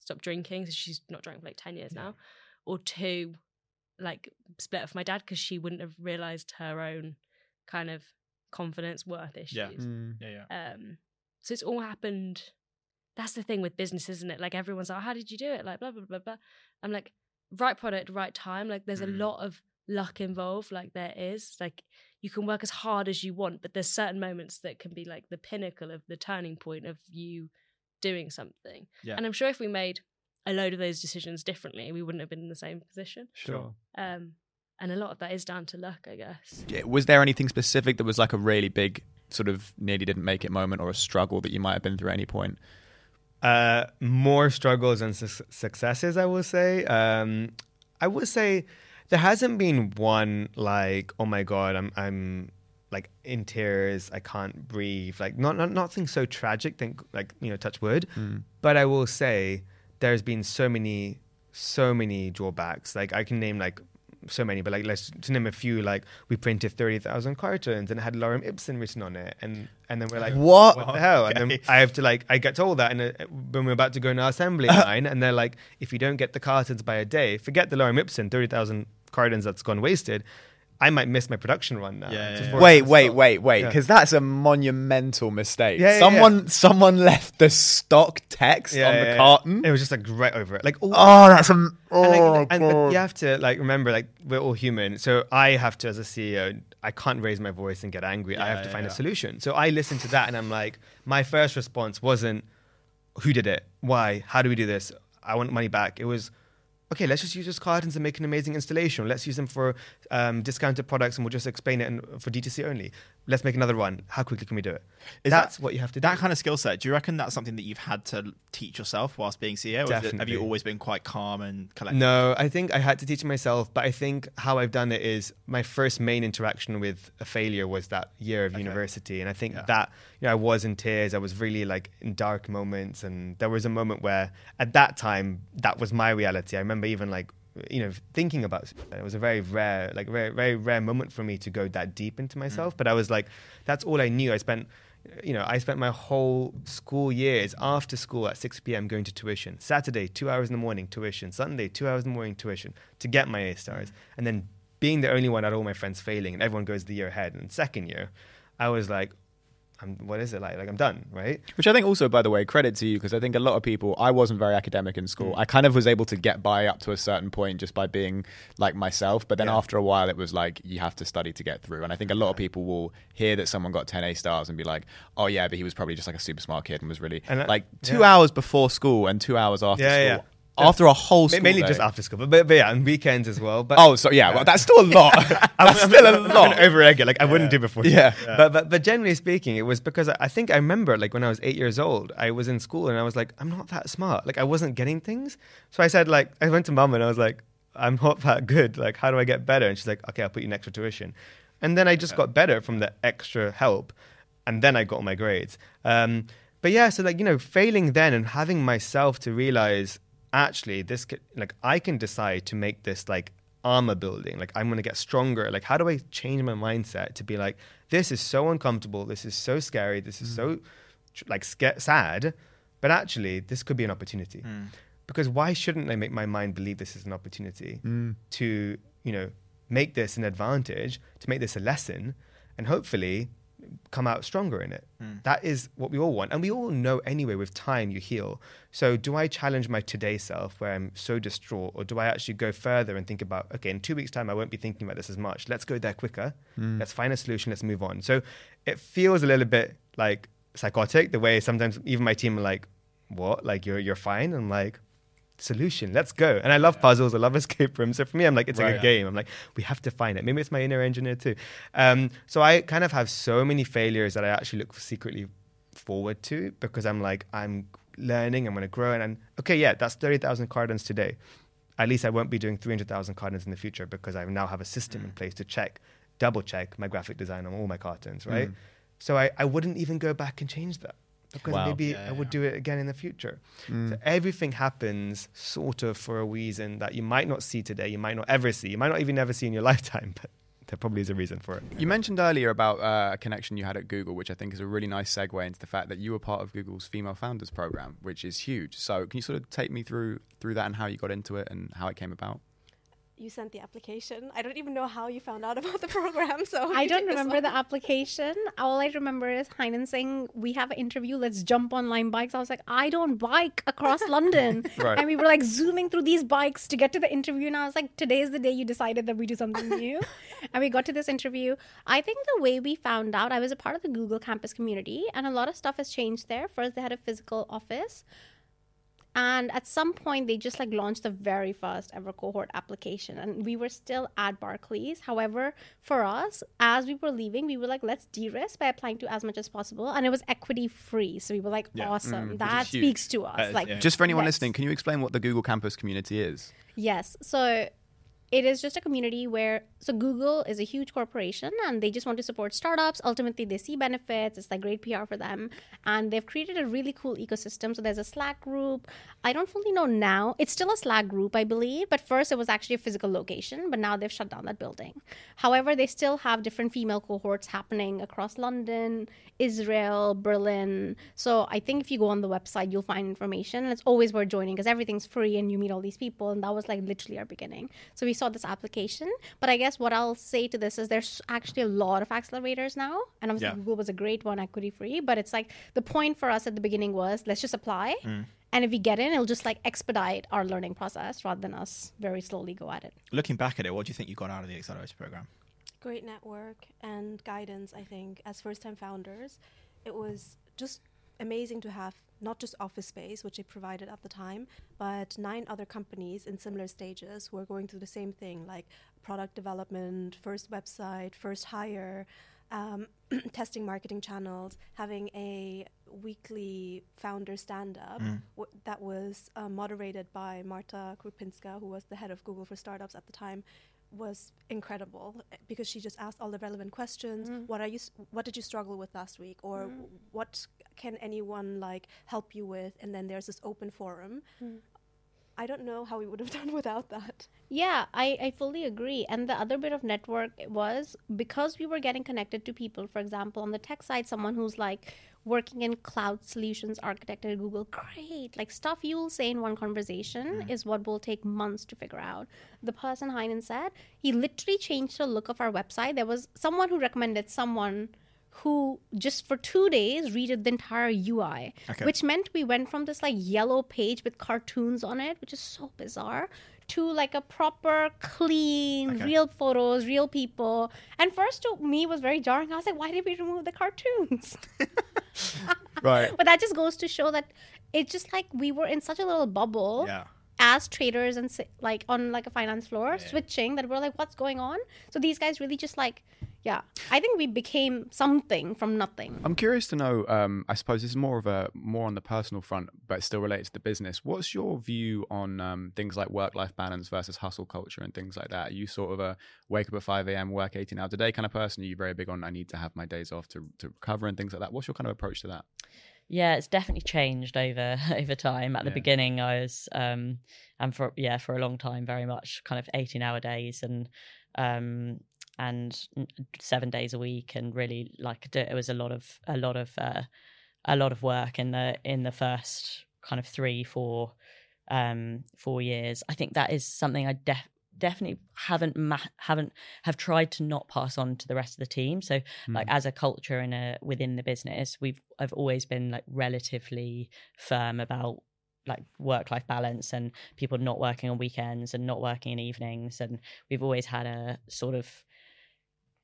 stop drinking so she's not drank for like 10 years now or two like split up with my dad because she wouldn't have realized her own kind of confidence worth issues Yeah. Mm. Yeah, yeah. um so it's all happened that's the thing with business isn't it like everyone's like how did you do it like blah blah blah blah i'm like right product right time like there's a Mm. lot of luck involved like there is like you can work as hard as you want but there's certain moments that can be like the pinnacle of the turning point of you doing something Yeah. and i'm sure if we made a load of those decisions differently we wouldn't have been in the same position Sure. um and a lot of that is down to luck i guess Yeah, Was there anything specific that was like a really big sort of nearly didn't make it moment or a struggle that you might have been through at any point? Uh, more struggles and su- successes, I will say. Um, I would say there hasn't been one like, oh my god, I'm I'm like in tears, I can't breathe. Like not not nothing so tragic. Think like you know, touch wood. But I will say there's been so many so many drawbacks. Like I can name like so many, but like let's to name a few. Like we printed thirty thousand cartons and it had Lorem Ipsum written on it, and and then we're like, What? What the hell? And then I have to like I get told that, and uh, when we're about to go in our assembly line, and they're like, if you don't get the cartons by a day, forget the Lorem Ipsum, thirty thousand cartons that's gone wasted. I might miss my production run now. Yeah, yeah, yeah. it Wait, wait, wait, wait, Yeah. because that's a monumental mistake. Yeah, yeah, someone, someone left the stock text Yeah, on the yeah, yeah. carton. It was just like right over it. Like all, Oh, that's a. Oh, and, like, and God. you have to like remember like we're all human so i have to as a ceo i can't raise my voice and get angry i have to yeah, find yeah. a solution so i listened to that and i'm like my first response wasn't who did it why how do we do this i want money back it was okay let's just use those cartons and make an amazing installation. Let's use them for um, discounted products and we'll just explain it in, for dtc only let's make another run how quickly can we do it Is that's that- what you have to That do kind of skill set, do you reckon that's something that you've had to teach yourself whilst being CEO? Or it- have you always been quite calm and collected? No, I think I had to teach it myself, but I think how I've done it is my first main interaction with a failure was that year of university. And I think Yeah. that, you know, I was in tears. I was really like in dark moments. And there was a moment where at that time, that was my reality. I remember even like, you know, thinking about it. It was a very rare, like very, very rare moment for me to go that deep into mm. myself. But I was like, that's all I knew. I spent, you know, I spent my whole school years after school at 6 p.m. going to tuition. Saturday, two hours in the morning, tuition. Sunday, two hours in the morning, tuition to get my A stars. Mm. And then being the only one out of all my friends failing and everyone goes the year ahead. And second year, I was like, I'm, what is it like? Like, I'm done, right? Which I think also, by the way, credit to you because I think a lot of people. I wasn't very academic in school. Mm. I kind of was able to get by up to a certain point just by being like myself. But then Yeah. after a while, it was like you have to study to get through. And I think a lot of people will hear that someone got 10 A stars and be like, "Oh yeah, but he was probably just like a super smart kid and was really And that- like two yeah. hours before school and two hours after Yeah, school." Yeah. After a whole school Mainly day. just after school, but, but, but yeah, and weekends as well. But Oh, so yeah, well, that's still a lot. that's still a I'm lot. gonna overegg it. Like I wouldn't do before. Yeah. But, but but generally speaking, it was because I, I think I remember like when I was eight years old, I was in school and I was like, I'm not that smart. Like I wasn't getting things. So I said like I went to mum and I was like, I'm not that good. Like how do I get better? And she's like, Okay, I'll put you in extra tuition. And then I just got better from the extra help, and then I got all my grades. Um, but yeah, so like you know, failing then and having myself to realize actually this could, like I can decide to make this like armor building. Like I'm going to get stronger. Like how do I change my mindset to be like this is so uncomfortable. This is so scary. This is so mm. like sca- sad, but actually this could be an opportunity. Mm. Because why shouldn't I make my mind believe this is an opportunity mm. to you know make this an advantage, to make this a lesson, and hopefully come out stronger in it. Hmm. That is what we all want. And we all know anyway with time you heal. So do I challenge my today self where I'm so distraught or do I actually go further and think about okay, in 2 weeks time I won't be thinking about this as much. Let's go there quicker. Hmm. Let's find a solution, let's move on. So it feels a little bit like psychotic the way sometimes even my team are like what? Like you're you're fine? I'm like solution. Let's go. And I love puzzles. I love escape rooms. So for me, I'm like, it's like Right. a game. I'm like, we have to find it. Maybe it's my inner engineer too. Um, so I kind of have so many failures that I actually look secretly forward to because I'm like, I'm learning. I'm going to grow. And I'm, okay, yeah, that's 30,000 cartons today. At least I won't be doing 300,000 cartons in the future because I now have a system in place to check, double check my graphic design on all my cartons, right? So I, I wouldn't even go back and change that because Wow. maybe Yeah, I would do it again in the future. So everything happens sort of for a reason that you might not see today, you might not ever see, you might not even ever see in your lifetime, but there probably is a reason for it. You mentioned earlier about uh, a connection you had at Google, which I think is a really nice segue into the fact that you were part of Google's Female Founders Program, which is huge. So, can you sort of take me through through that and how you got into it and how it came about? You sent the application. I don't even know how you found out about the program. So I don't remember the application. All I remember is Hainan saying, We have an interview, let's jump on Lime bikes. I was like, I don't bike across London. Right. And we were like zooming through these bikes to get to the interview. And I was like, "Today is the day you decided that we do something new. and we got to this interview. I think the way we found out, I was a part of the Google campus community, and a lot of stuff has changed there. First, they had a physical office. And at some point, they just like launched the very first ever cohort application. And we were still at Barclays. However, for us, as we were leaving, we were like, let's de risk by applying to as much as possible. And it was equity free. So we were like, awesome. Mm, that speaks to us. That is- like, yeah. Just for anyone yes. listening, can you explain what the Google Campus community is? Yes. So it is just a community where so Google is a huge corporation and they just want to support startups. Ultimately, they see benefits. It's like great PR for them, and they've created a really cool ecosystem. So there's a Slack group. I don't fully know now. It's still a Slack group, I believe, but first it was actually a physical location, but now they've shut down that building. However, they still have different female cohorts happening across London, Israel, Berlin. So I think if you go on the website, you'll find information. And it's always worth joining because everything's free and you meet all these people. And that was like literally our beginning. So we saw this application. But I guess what I'll say to this is there's actually a lot of accelerators now. And obviously, Yeah. Google was a great one, equity free. But it's like the point for us at the beginning was let's just apply. Mm. And if we get in, it'll just like expedite our learning process rather than us very slowly go at it. Looking back at it, what do you think you got out of the accelerator program? Great network and guidance, I think, as first time founders. It was just amazing to have not just office space, which they provided at the time, but nine other companies in similar stages who are going through the same thing like product development, first website, first hire, um, testing marketing channels, having a weekly founder stand up w- that was uh, moderated by Marta Krupinska, who was the head of Google for Startups at the time. Was incredible because she just asked all the relevant questions. Mm-hmm. What are you? What did you struggle with last week, or mm-hmm. what can anyone like help you with? And then there's this open forum. Mm-hmm. I don't know how we would have done without that. Yeah, I, I fully agree. And the other bit of network was because we were getting connected to people, for example, on the tech side, someone who's like working in cloud solutions architect at Google, great. Like stuff you'll say in one conversation mm. is what will take months to figure out. The person Heinen said, he literally changed the look of our website. There was someone who recommended someone who just for two days redid the entire UI, Okay. which meant we went from this like yellow page with cartoons on it, which is so bizarre, to like a proper, clean, Okay. real photos, real people. And first to me was very jarring. I was like, why did we remove the cartoons? Right. but that just goes to show that it's just like we were in such a little bubble Yeah. as traders and like on like a finance floor switching that we're like what's going on so these guys really just like yeah i think we became something from nothing I'm curious to know. Um, I suppose this is more of a more on the personal front, but still related to the business. What's your view on um, things like work-life balance versus hustle culture and things like that? Are you sort of a wake up at 5 a.m., work 18 hours a day kind of person? Are you very big on I need to have my days off to to recover and things like that? What's your kind of approach to that? Yeah, it's definitely changed over over time. At the Yeah. beginning, I was um and for yeah for a long time very much kind of eighteen hour days and um and seven days a week and really like it was a lot of a lot of uh, a lot of work in the in the first kind of three four um four years. I think that is something I def- definitely haven't ma- haven't have tried to not pass on to the rest of the team. So like as a culture in a within the business, we've I've always been like relatively firm about like work life balance and people not working on weekends and not working in evenings and we've always had a sort of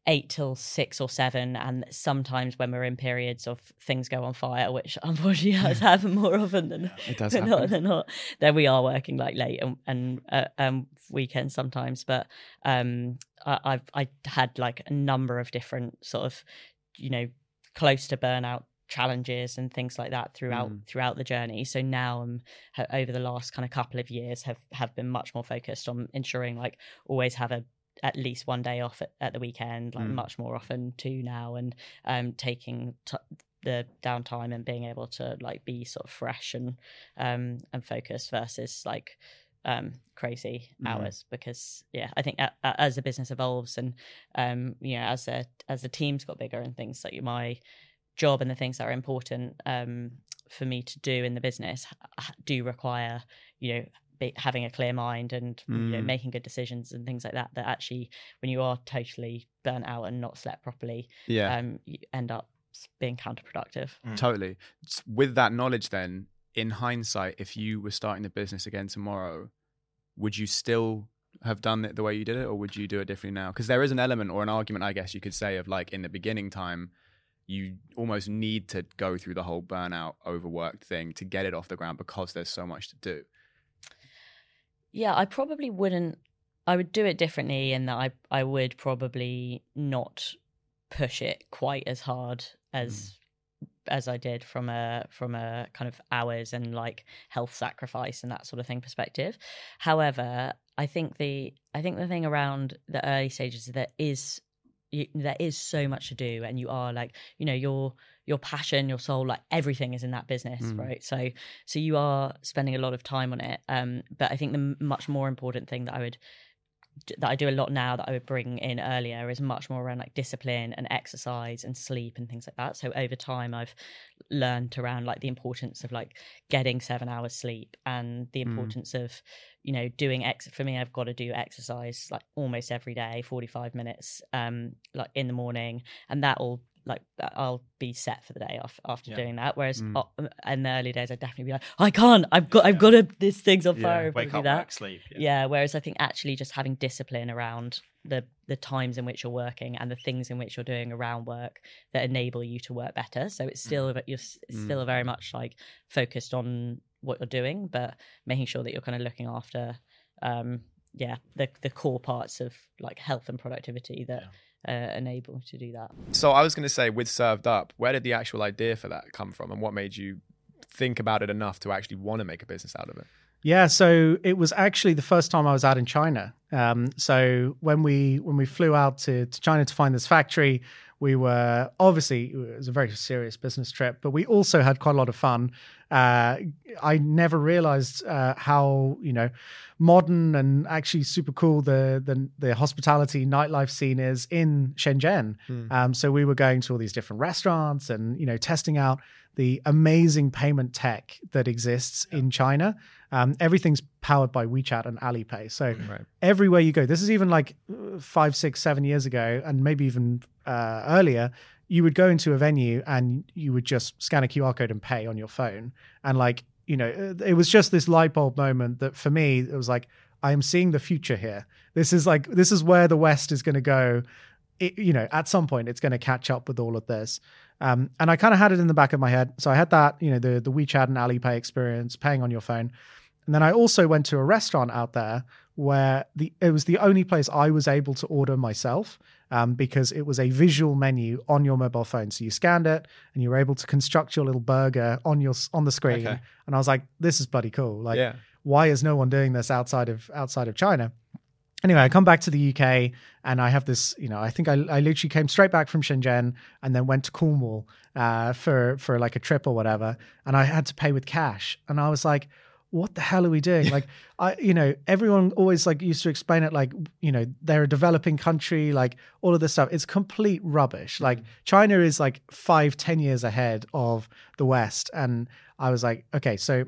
eight till six or seven and sometimes when we're in periods of things go on fire which unfortunately has happened more often than It does than not, than not then we are working like late and, and uh, um weekends sometimes but um I, I've I had like a number of different sort of you know close to burnout challenges and things like that throughout Mm. throughout the journey. So now i'm over the last kind of couple of years have have been much more focused on ensuring like always have a at least one day off at, at the weekend like Mm. much more often two now and um taking t- the downtime and being able to like be sort of fresh and um and focused versus like um crazy Mhm. hours because yeah i think a, a- as the business evolves and um you know as the as the teams got bigger and things like my job and the things that are important um for me to do in the business do require you know be, having a clear mind and you know Mm. making good decisions and things like that that actually when you are totally burnt out and not slept properly Yeah. um you end up being counterproductive Totally. With that knowledge, then, in hindsight, if you were starting the business again tomorrow, would you still have done it the way you did it, or would you do it differently now? Because there is an element or an argument, I guess you could say, of like in the beginning time, you almost need to go through the whole burnout, overworked thing to get it off the ground because there's so much to do. Yeah, I probably wouldn't. I would do it differently in that I I would probably not push it quite as hard hmm. as as I did from a from a kind of hours and like health sacrifice and that sort of thing perspective. However, I think the I think the thing around the early stages there is you, there is so much to do, and you are like you know your your passion, your soul, like everything is in that business, Mm. right? So so you are spending a lot of time on it. Um, but I think the much more important thing that I would that I do a lot now that I would bring in earlier is much more around like discipline and exercise and sleep and things like that. So over time, I've learned around like the importance of like getting seven hours sleep and the Mm. importance of you know doing ex. For me, I've got to do exercise like almost every day, forty five minutes, um, like in the morning, and that will like I'll be set for the day off after Yeah. doing that. Whereas Mm. uh, in the early days, I'd definitely be like, I can't. I've got. I've got to. This thing's on fire. I've Wake up, work, sleep, yeah. Yeah. Whereas I think actually just having discipline around the the times in which you're working and the things in which you're doing around work that enable you to work better. So it's still a bit- you're it's still Mm. very much like focused on what you're doing, but making sure that you're kind of looking after, um, yeah, the the core parts of like health and productivity that uh, enable to do that. So I was going to say, with Served Up, where did the actual idea for that come from, and what made you think about it enough to actually want to make a business out of it? Yeah, so it was actually the first time I was out in China. Um, so when we when we flew out to, to China to find this factory, we were obviously it was a very serious business trip, but we also had quite a lot of fun. Uh, I never realized uh, how you know modern and actually super cool the the, the hospitality nightlife scene is in Shenzhen. Hmm. Um, so we were going to all these different restaurants and you know testing out the amazing payment tech that exists in China. Um, everything's powered by WeChat and Alipay. So Right. everywhere you go, this is even like uh, five, six, seven years ago, and maybe even uh, earlier. You would go into a venue and you would just scan a QR code and pay on your phone, and like you know, uh, it was just this light bulb moment that for me it was like I am seeing the future here. This is like this is where the West is going to go. It, you know, at some point it's going to catch up with all of this. Um, and I kind of had it in the back of my head. So I had that, you know, the the WeChat and Alipay experience, paying on your phone. And then I also went to a restaurant out there where the it was the only place I was able to order myself um, because it was a visual menu on your mobile phone. So you scanned it and you were able to construct your little burger on your on the screen. Okay. And I was like, this is bloody cool. Like, Yeah. why is no one doing this outside of outside of China? Anyway, I come back to the UK and I have this, you know, I think I, I literally came straight back from Shenzhen and then went to Cornwall uh, for for like a trip or whatever, and I had to pay with cash, and I was like, what the hell are we doing? like, I, you know, everyone always like used to explain it like, you know, they're a developing country, like all of this stuff. It's complete rubbish. Like mm. China is like five, ten years ahead of the West, and I was like, okay, so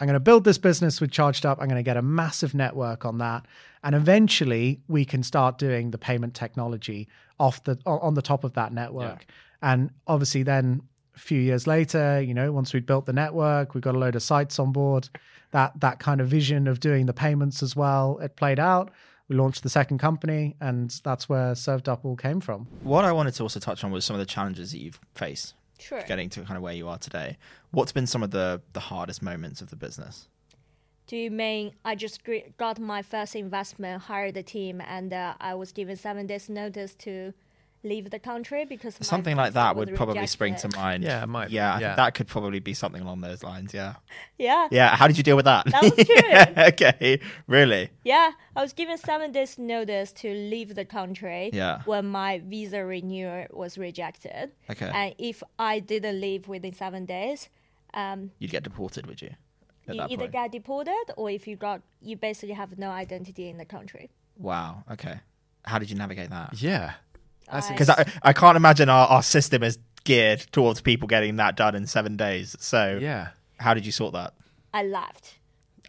I'm going to build this business with Charged Up. I'm going to get a massive network on that, and eventually we can start doing the payment technology off the on the top of that network. And obviously, then a few years later, you know, once we'd built the network, we got a load of sites on board. That that kind of vision of doing the payments as well, it played out. We launched the second company, and that's where Served Up all came from. What I wanted to also touch on was some of the challenges that you've faced Sure. getting to kind of where you are today. What's been some of the the hardest moments of the business? Do you mean I just got my first investment, hired a team, and uh, I was given seven days notice to leave the country because Something like that would probably spring to mind. Yeah, it might. Yeah, I Yeah. that could probably be something along those lines. Yeah. Yeah. Yeah. How did you deal with that? That was true. okay. Really? Yeah, I was given seven days notice to leave the country. Yeah. When my visa renewal was rejected. Okay. And if I didn't leave within seven days, um, You'd get deported, would you? You either point. get deported or if you got, you basically have no identity in the country. Wow. Okay. How did you navigate that? Yeah. That's Because I, I can't imagine our, our system is geared towards people getting that done in seven days. So Yeah. how did you sort that? I left.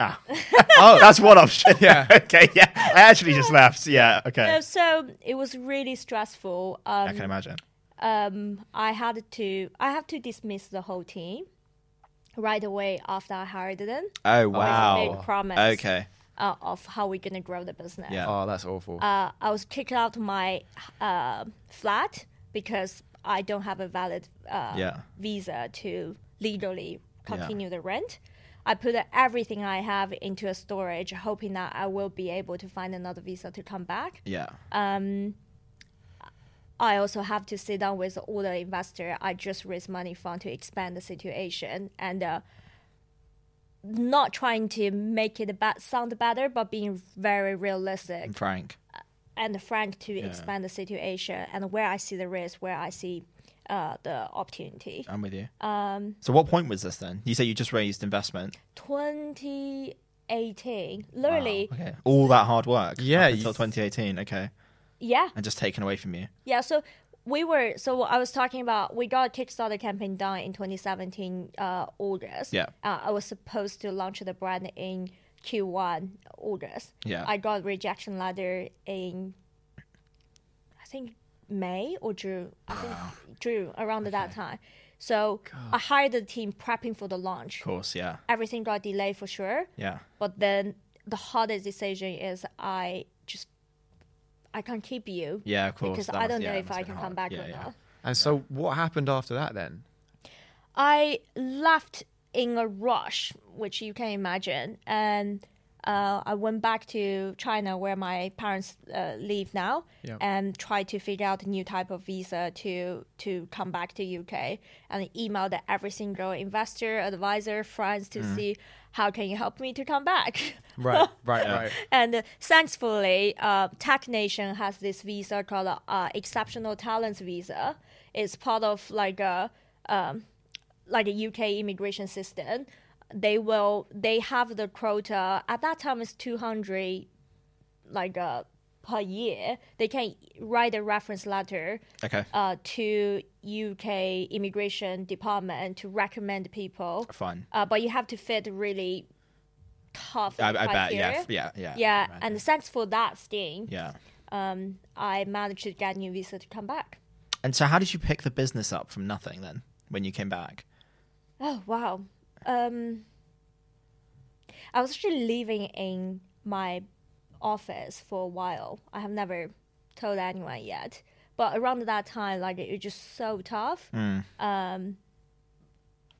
Ah. oh, that's one option. Yeah. okay. Yeah. I actually just left. Yeah. Okay. No, so it was really stressful. Um, I can imagine. um, I had to I had to dismiss the whole team right away after I hired them. Oh With wow. made promise Okay. Uh, of how we're gonna grow the business. Yeah. Oh, that's awful. Uh, I was kicked out of my uh, flat because I don't have a valid uh, Yeah. visa to legally continue the rent. I put everything I have into a storage, hoping that I will be able to find another visa to come back. Yeah. Um, I also have to sit down with all the investor I just raised money from to expand the situation and uh, not trying to make it ba- sound better, but being very realistic And Frank. and frank to Yeah. expand the situation and where I see the risk, where I see uh, the opportunity. I'm with you. Um, So what point was this then? You say you just raised investment. 2018, literally, Okay. All that hard work. Yeah, until you- 2018. Okay. yeah. And just taken away from you. Yeah, so we were so I was talking about we got a Kickstarter campaign done in 2017 uh, August. Yeah. Uh, I was supposed to launch the brand in Q1 August. Yeah. I got rejection letter in I think May or June. I think June around that time. So I hired the team prepping for the launch. Of course, yeah. Everything got delayed for sure. Yeah. But then the hardest decision is I I can't keep you. Yeah, of course. Because That I don't yeah, know it if I can been come back Yeah, or yeah. not. And so, what happened after that then? I left in a rush, which you can imagine, and uh, I went back to China where my parents uh, live now, Yeah. and tried to figure out a new type of visa to to come back to UK, and emailed every single investor, advisor, friends to Mm. see how can you help me to come back. Right, right, right. And uh, thankfully, uh, Tech Nation has this visa called uh, Exceptional Talents Visa. It's part of like a um, like a UK immigration system. They will they have the quota at that time is two hundred like uh, per year. They can write a reference letter Okay. uh, to UK immigration department to recommend people. Fine. Uh, but you have to fit really tough I- I bet, yeah, yeah, yeah, Yeah, and thanks for that, Sting. Yeah. Um, I managed to get a new visa to come back. And so how did you pick the business up from nothing then when you came back? Oh wow. Um, I was actually living in my office for a while. I have never told anyone yet, but around that time, like it was just so tough. Mm. Um,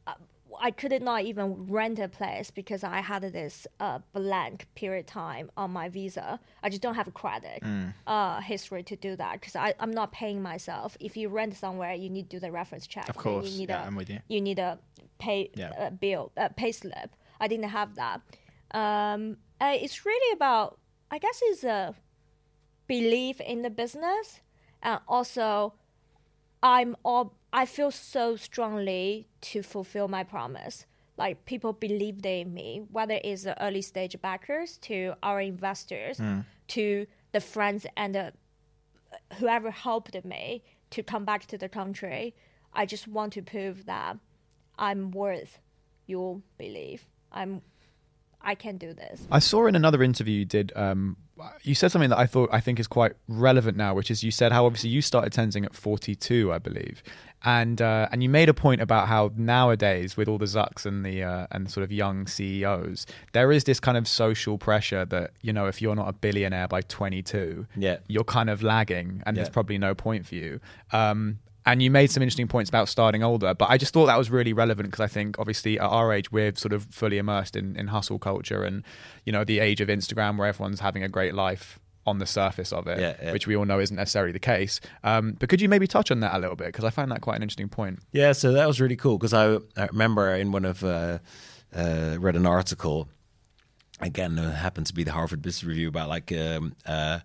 I- I could not even rent a place because I had this uh, blank period time on my visa. I just don't have a credit Mm. uh, history to do that because I'm not paying myself. If you rent somewhere, you need to do the reference check. Of course, you need yeah, a, I'm with you. You need a pay Yeah. a bill, a pay slip. I didn't have that. Um, uh, it's really about, I guess, it's a belief in the business, and also I'm all I feel so strongly to fulfill my promise. Like people believed in me, whether it's the early stage backers to our investors, Mm. to the friends and the, whoever helped me to come back to the country. I just want to prove that I'm worth your belief. I'm I can do this. I saw in another interview you did. Um, you said something that I thought I think is quite relevant now, which is you said how obviously you started Tenzing at 42, I believe, and uh, and you made a point about how nowadays with all the Zucks and the uh, and sort of young CEOs, there is this kind of social pressure that you know if you're not a billionaire by 22, Yeah. you're kind of lagging, and Yeah. there's probably no point for you. Um, and you made some interesting points about starting older, but I just thought that was really relevant because I think obviously at our age we're sort of fully immersed in, in hustle culture and you know the age of Instagram where everyone's having a great life on the surface of it, Yeah, yeah. which we all know isn't necessarily the case. Um, but could you maybe touch on that a little bit because I found that quite an interesting point. Yeah, so that was really cool because I, I remember in one of uh, uh, read an article again it happened to be the Harvard Business Review about like um, uh,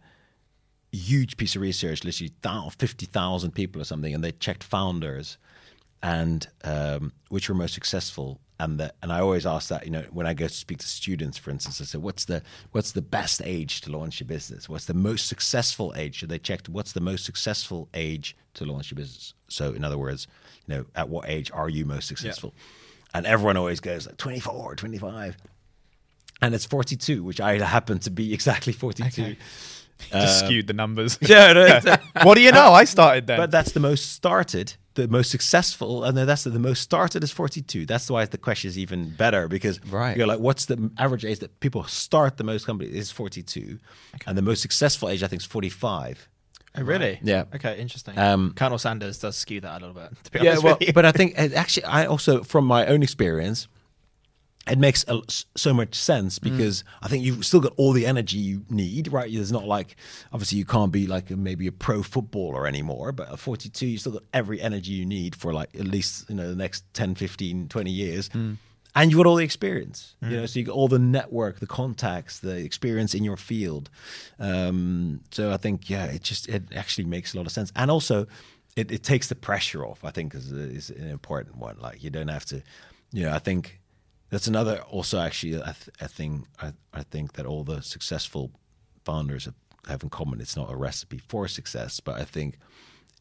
huge piece of research, literally fifty thousand people or something, and they checked founders and um, which were most successful. And the, and I always ask that you know when I go to speak to students, for instance, I say, what's the what's the best age to launch your business? What's the most successful age? So they checked what's the most successful age to launch your business. So in other words, you know, at what age are you most successful? And everyone always goes like 24, 25. And it's 42, which I happen to be exactly 42. Just skewed the numbers. Yeah, no, exactly. What do you know? I started then. But that's the most started, the most successful, and then that's the, the most started is 42. That's why the question is even better because right. you're like, what's the average age that people start the most companies is 42, and the most successful age I think is 45. Oh, really? Yeah. Okay, interesting. Um, Colonel Sanders does skew that a little bit. To be yeah, honest well, with you. but I think uh, actually, I also, from my own experience, it makes a, so much sense mm. because I think you've still got all the energy you need, right? There's not like, obviously, you can't be like a, maybe a pro footballer anymore, but at 42, you still got every energy you need for like at least, you know, the next 10, 15, 20 years. Mm. And you've got all the experience, you mm. know, so you got all the network, the contacts, the experience in your field. Um, so I think, yeah, it just, it actually makes a lot of sense. And also, it, it takes the pressure off, I think, is, is an important one. Like, you don't have to, you know, I think that's another also actually a, th- a thing I, I think that all the successful founders have, have in common. It's not a recipe for success, but I think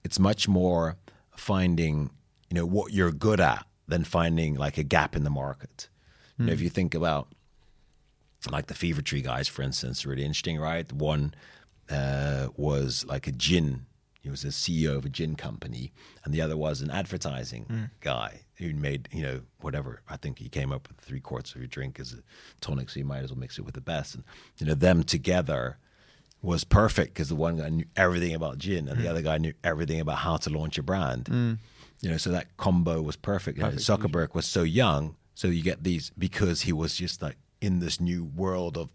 it's much more finding you know what you're good at than finding like a gap in the market. You know, if you think about like the Fever Tree guys, for instance, really interesting, right? One uh, was like a gin. He was a CEO of a gin company, and the other was an advertising Mm. guy who made you know whatever. I think he came up with three quarts of your drink as a tonic, so you might as well mix it with the best. And you know them together was perfect because the one guy knew everything about gin, and the Mm. other guy knew everything about how to launch a brand. Mm. You know, so that combo was perfect. You know, Perfect. Zuckerberg was so young, so you get these because he was just like in this new world of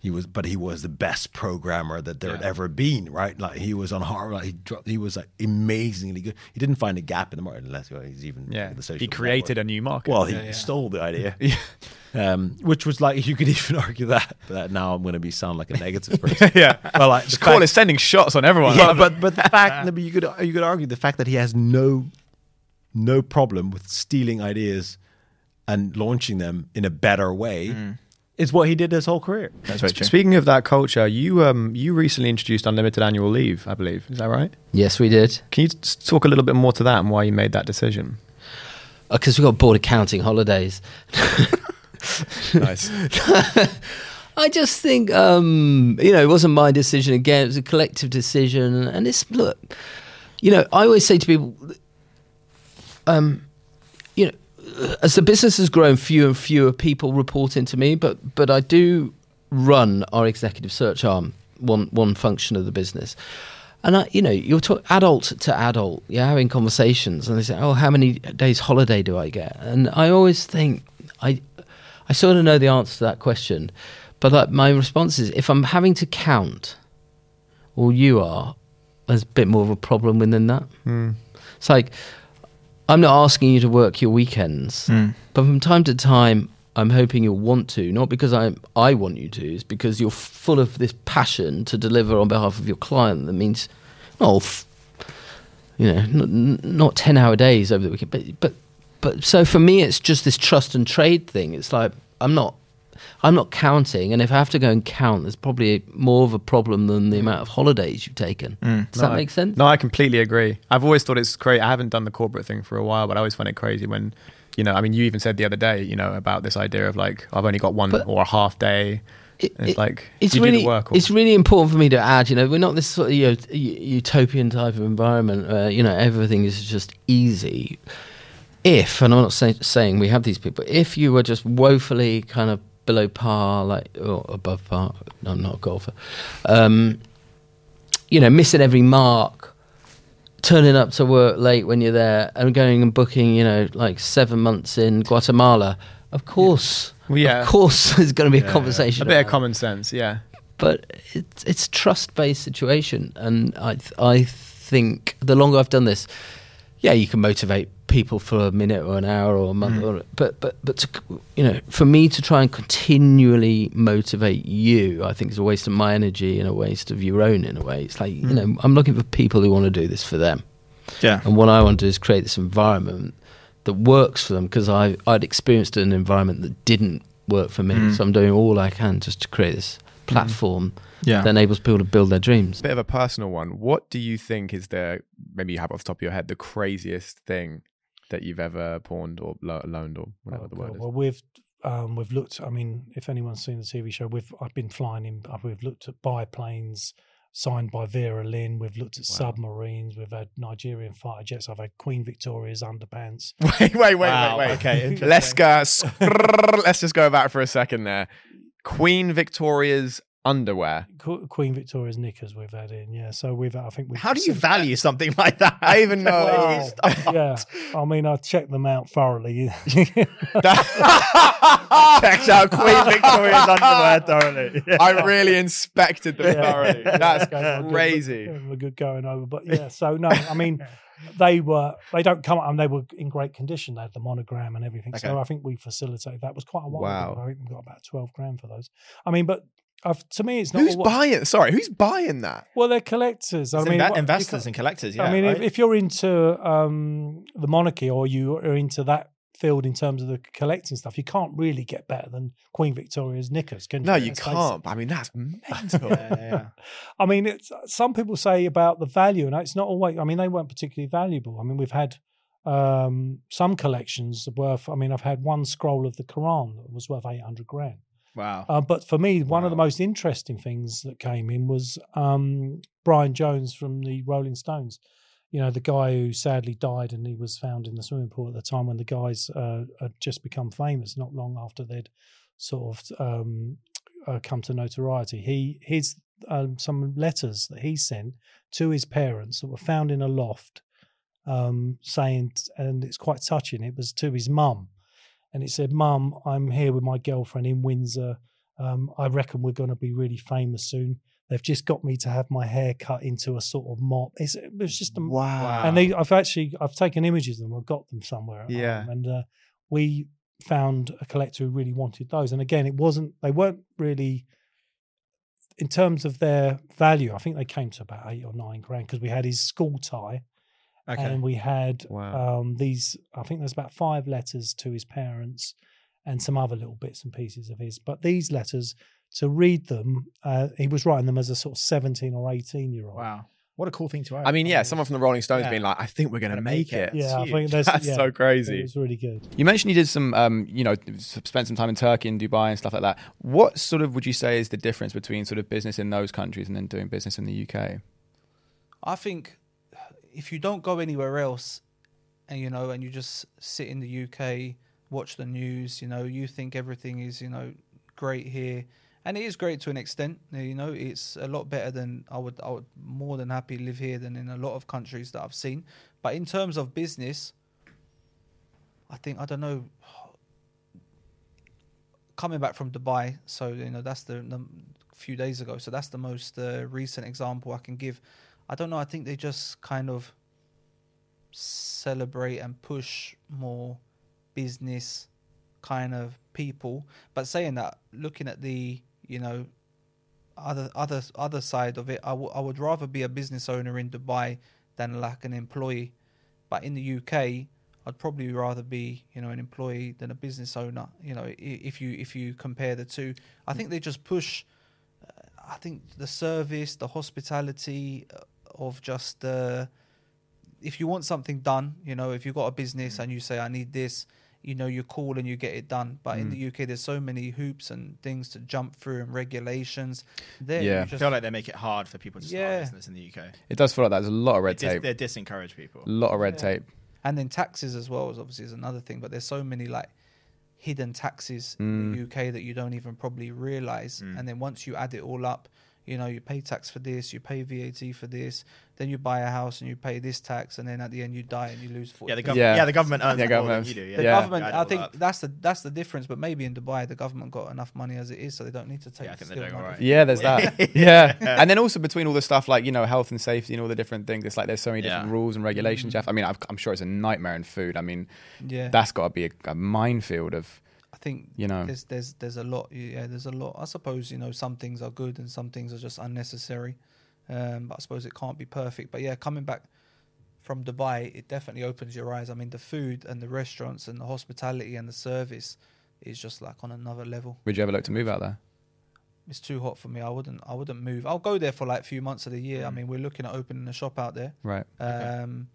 he was, but he was the best programmer that there had ever been, right? Like he was on Harvard, like he dropped, he was like amazingly good. He didn't find a gap in the market unless well, he's even Yeah. the social He created network. a new market. Well, he Yeah, yeah. stole the idea, um, which was like you could even argue that. But now I'm going to be sound like a negative person. Yeah. well, like Just call it sending shots on everyone. Yeah, but but the fact you could you could argue the fact that he has no no problem with stealing ideas and launching them in a better way is what he did his whole career. That's very true. Speaking of that culture, you um you recently introduced unlimited annual leave, I believe. Is that right? Yes, we did. Can you talk a little bit more to that and why you made that decision? Because we got bored of counting holidays. Nice. I just think, um, you know, it wasn't my decision. Again, it was a collective decision. And it's, look, you know, I always say to people, um, you know, as the business has grown, fewer and fewer people report into me, but but I do run our executive search arm, one one function of the business. And I, you know, you're talk, adult to adult, you're having conversations, and they say, "Oh, how many days holiday do I get?" And I always think, I, I sort of know the answer to that question, but like my response is, if I'm having to count, or you are, there's a bit more of a problem within that. Hmm. It's like I'm not asking you to work your weekends, Mm. but from time to time, I'm hoping you'll want to. Not because I I want you to, it's because you're full of this passion to deliver on behalf of your client. That means, f- you know, not, not ten hour days over the weekend, but but but so for me, it's just this trust and trade thing. It's like I'm not. I'm not counting, and if I have to go and count, there's probably more of a problem than the mm. amount of holidays you've taken. Mm. Does that make sense? No, I completely agree. I've always thought it's crazy. I haven't done the corporate thing for a while, but I always find it crazy when, you know, I mean, you even said the other day, you know, about this idea of like, I've only got one But or a half day. And it's like, it's you really do the work. Or, it's really important for me to add. You know, we're not this sort of you know, utopian type of environment where you know everything is just easy. If and I'm not say, saying we have these people, if you were just woefully kind of below par, like or above par, I'm not a golfer. Um, you know, missing every mark, turning up to work late when you're there, and going and booking, you know, like seven months in Guatemala. Of course, Well, yeah. of course, there's going to be a Yeah, conversation. A bit of common sense, yeah. but it's it's trust based situation, and I th- I think the longer I've done this, yeah, you can motivate people for a minute or an hour or a month, Mm. or, but but but to, you know, for me to try and continually motivate you, I think is a waste of my energy and a waste of your own in a way. It's like you Mm. know, I'm looking for people who want to do this for them. Yeah. and what I want to do is create this environment that works for them because I I'd experienced an environment that didn't work for me, Mm. so I'm doing all I can just to create this platform Yeah. that enables people to build their dreams. bit of a personal one. What do you think is the maybe you have off the top of your head the craziest thing that you've ever pawned or lo- loaned or whatever Oh, the word God. is? Well, we've um, we've looked. I mean, if anyone's seen the TV show, we've I've been flying in. uh, We've looked at biplanes signed by Vera Lynn. We've looked at submarines. We've had Nigerian fighter jets. I've had Queen Victoria's underpants. Wait, wait, wait, Wow, wait, wait. okay, let's go. Let's just go back for a second there. Queen Victoria's underwear. Qu- Queen Victoria's knickers we've had in, yeah. So we've, I think we. How do you value something like that? I even know. Well, yeah, I mean, I checked them out thoroughly. Checks out Queen Victoria's underwear thoroughly. I really inspected them Yeah. thoroughly. Yeah, That's gave them a good- crazy. gave them a good going over, but yeah. So no, I mean, they were they don't come and they were in great condition. They had the monogram and everything. So I think we facilitated that. It was quite a while. Wow. Ago. I think we got about twelve grand for those. I mean, but I've, to me, it's not Who's all- buying? Sorry, who's buying that? Well, they're collectors. I It's mean, inve- what- investors and collectors, Yeah, I mean, if, right? if you're into um, the monarchy or you are into that field in terms of the collecting stuff, you can't really get better than Queen Victoria's knickers, can you? No, you Let's can't. I mean, that's mental. I mean, it's, some people say about the value, and it's not always. I mean, they weren't particularly valuable. I mean, we've had um, some collections worth. I mean, I've had one scroll of the Quran that was worth eight hundred grand. Wow. Uh, but for me, one of the most interesting things that came in was um, Brian Jones from the Rolling Stones. You know, the guy who sadly died and he was found in the swimming pool at the time when the guys uh, had just become famous, not long after they'd sort of um, uh, come to notoriety. He his um, some letters that he sent to his parents that were found in a loft, um, saying, and it's quite touching. It was to his mum, and it said, "Mum, I'm here with my girlfriend in Windsor. Um, I reckon we're going to be really famous soon. They've just got me to have my hair cut into a sort of mop. It's, it was just a, Wow. And they, I've actually I've taken images of them. I've got them somewhere. Yeah. home, and uh, we found a collector who really wanted those. And again, it wasn't they weren't really in terms of their value. I think they came to about eight or nine grand because we had his school tie. Okay. And we had Wow. um, these, I think there's about five letters to his parents and some other little bits and pieces of his. But these letters, to read them, uh, he was writing them as a sort of 17 or 18 year old. Wow. What a cool thing to own. I mean, yeah, someone from the Rolling Stones Yeah. being like, "I think we're going to make, make it." it. Yeah, I think that's, That's yeah, so crazy. It was really good. You mentioned you did some, um, you know, spent some time in Turkey and Dubai and stuff like that. What sort of would you say is the difference between sort of business in those countries and then doing business in the UK? I think if you don't go anywhere else, and you know, and you just sit in the UK, watch the news, you know, you think everything is, you know, great here, and it is great to an extent. You know, it's a lot better than I would. I would more than happy live here than in a lot of countries that I've seen. But in terms of business, I think I don't know. Coming back from Dubai, so you know that's the, the few days ago. So that's the most uh, recent example I can give. I don't know. I think they just kind of celebrate and push more business kind of people. But saying that, looking at the you know other other other side of it, I, w- I would rather be a business owner in Dubai than like an employee. But in the UK, I'd probably rather be you know an employee than a business owner. You know, if you if you compare the two, I think they just push. uh, I think the service, the hospitality uh, of just uh, if you want something done, you know, if you've got a business and you say I need this, you know, you call and you get it done. But in Mm. the UK, there's so many hoops and things to jump through and regulations. There, Yeah. you I feel like they make it hard for people to start Yeah. a business in the UK. It does feel like that. There's a lot of red They dis- tape. they disencourage people. A lot of red Yeah. tape. and then taxes as well is obviously is another thing. But there's so many like hidden taxes in Mm. the UK that you don't even probably realize. Mm. And then once you add it all up, you know, you pay tax for this, you pay VAT for this, then you buy a house and you pay this tax, and then at the end you die and you lose. 40 Yeah, the, gov- yeah. the government earns Yeah, more than you do. Yeah. the Yeah. government, Yeah, I I think that. that's the that's the difference. But maybe in Dubai, the government got enough money as it is, so they don't need to take. I think they're doing all money. right. Yeah, there's that. yeah. And then also between all the stuff like, you know, health and safety and all the different things, it's like there's so many different Yeah. rules and regulations. Mm. Jeff. I mean, I've, I'm sure it's a nightmare in food. I mean, Yeah. that's got to be a, a minefield of, I think you know. there's there's there's a lot. Yeah, there's a lot. I suppose you know some things are good and some things are just unnecessary. Um, but I suppose it can't be perfect. But yeah, coming back from Dubai, it definitely opens your eyes. I mean, the food and the restaurants and the hospitality and the service is just like on another level. Would you ever look to move out there? It's too hot for me. I wouldn't. I wouldn't move. I'll go there for like a few months of the year. I mean, we're looking at opening a shop out there. Right. Um,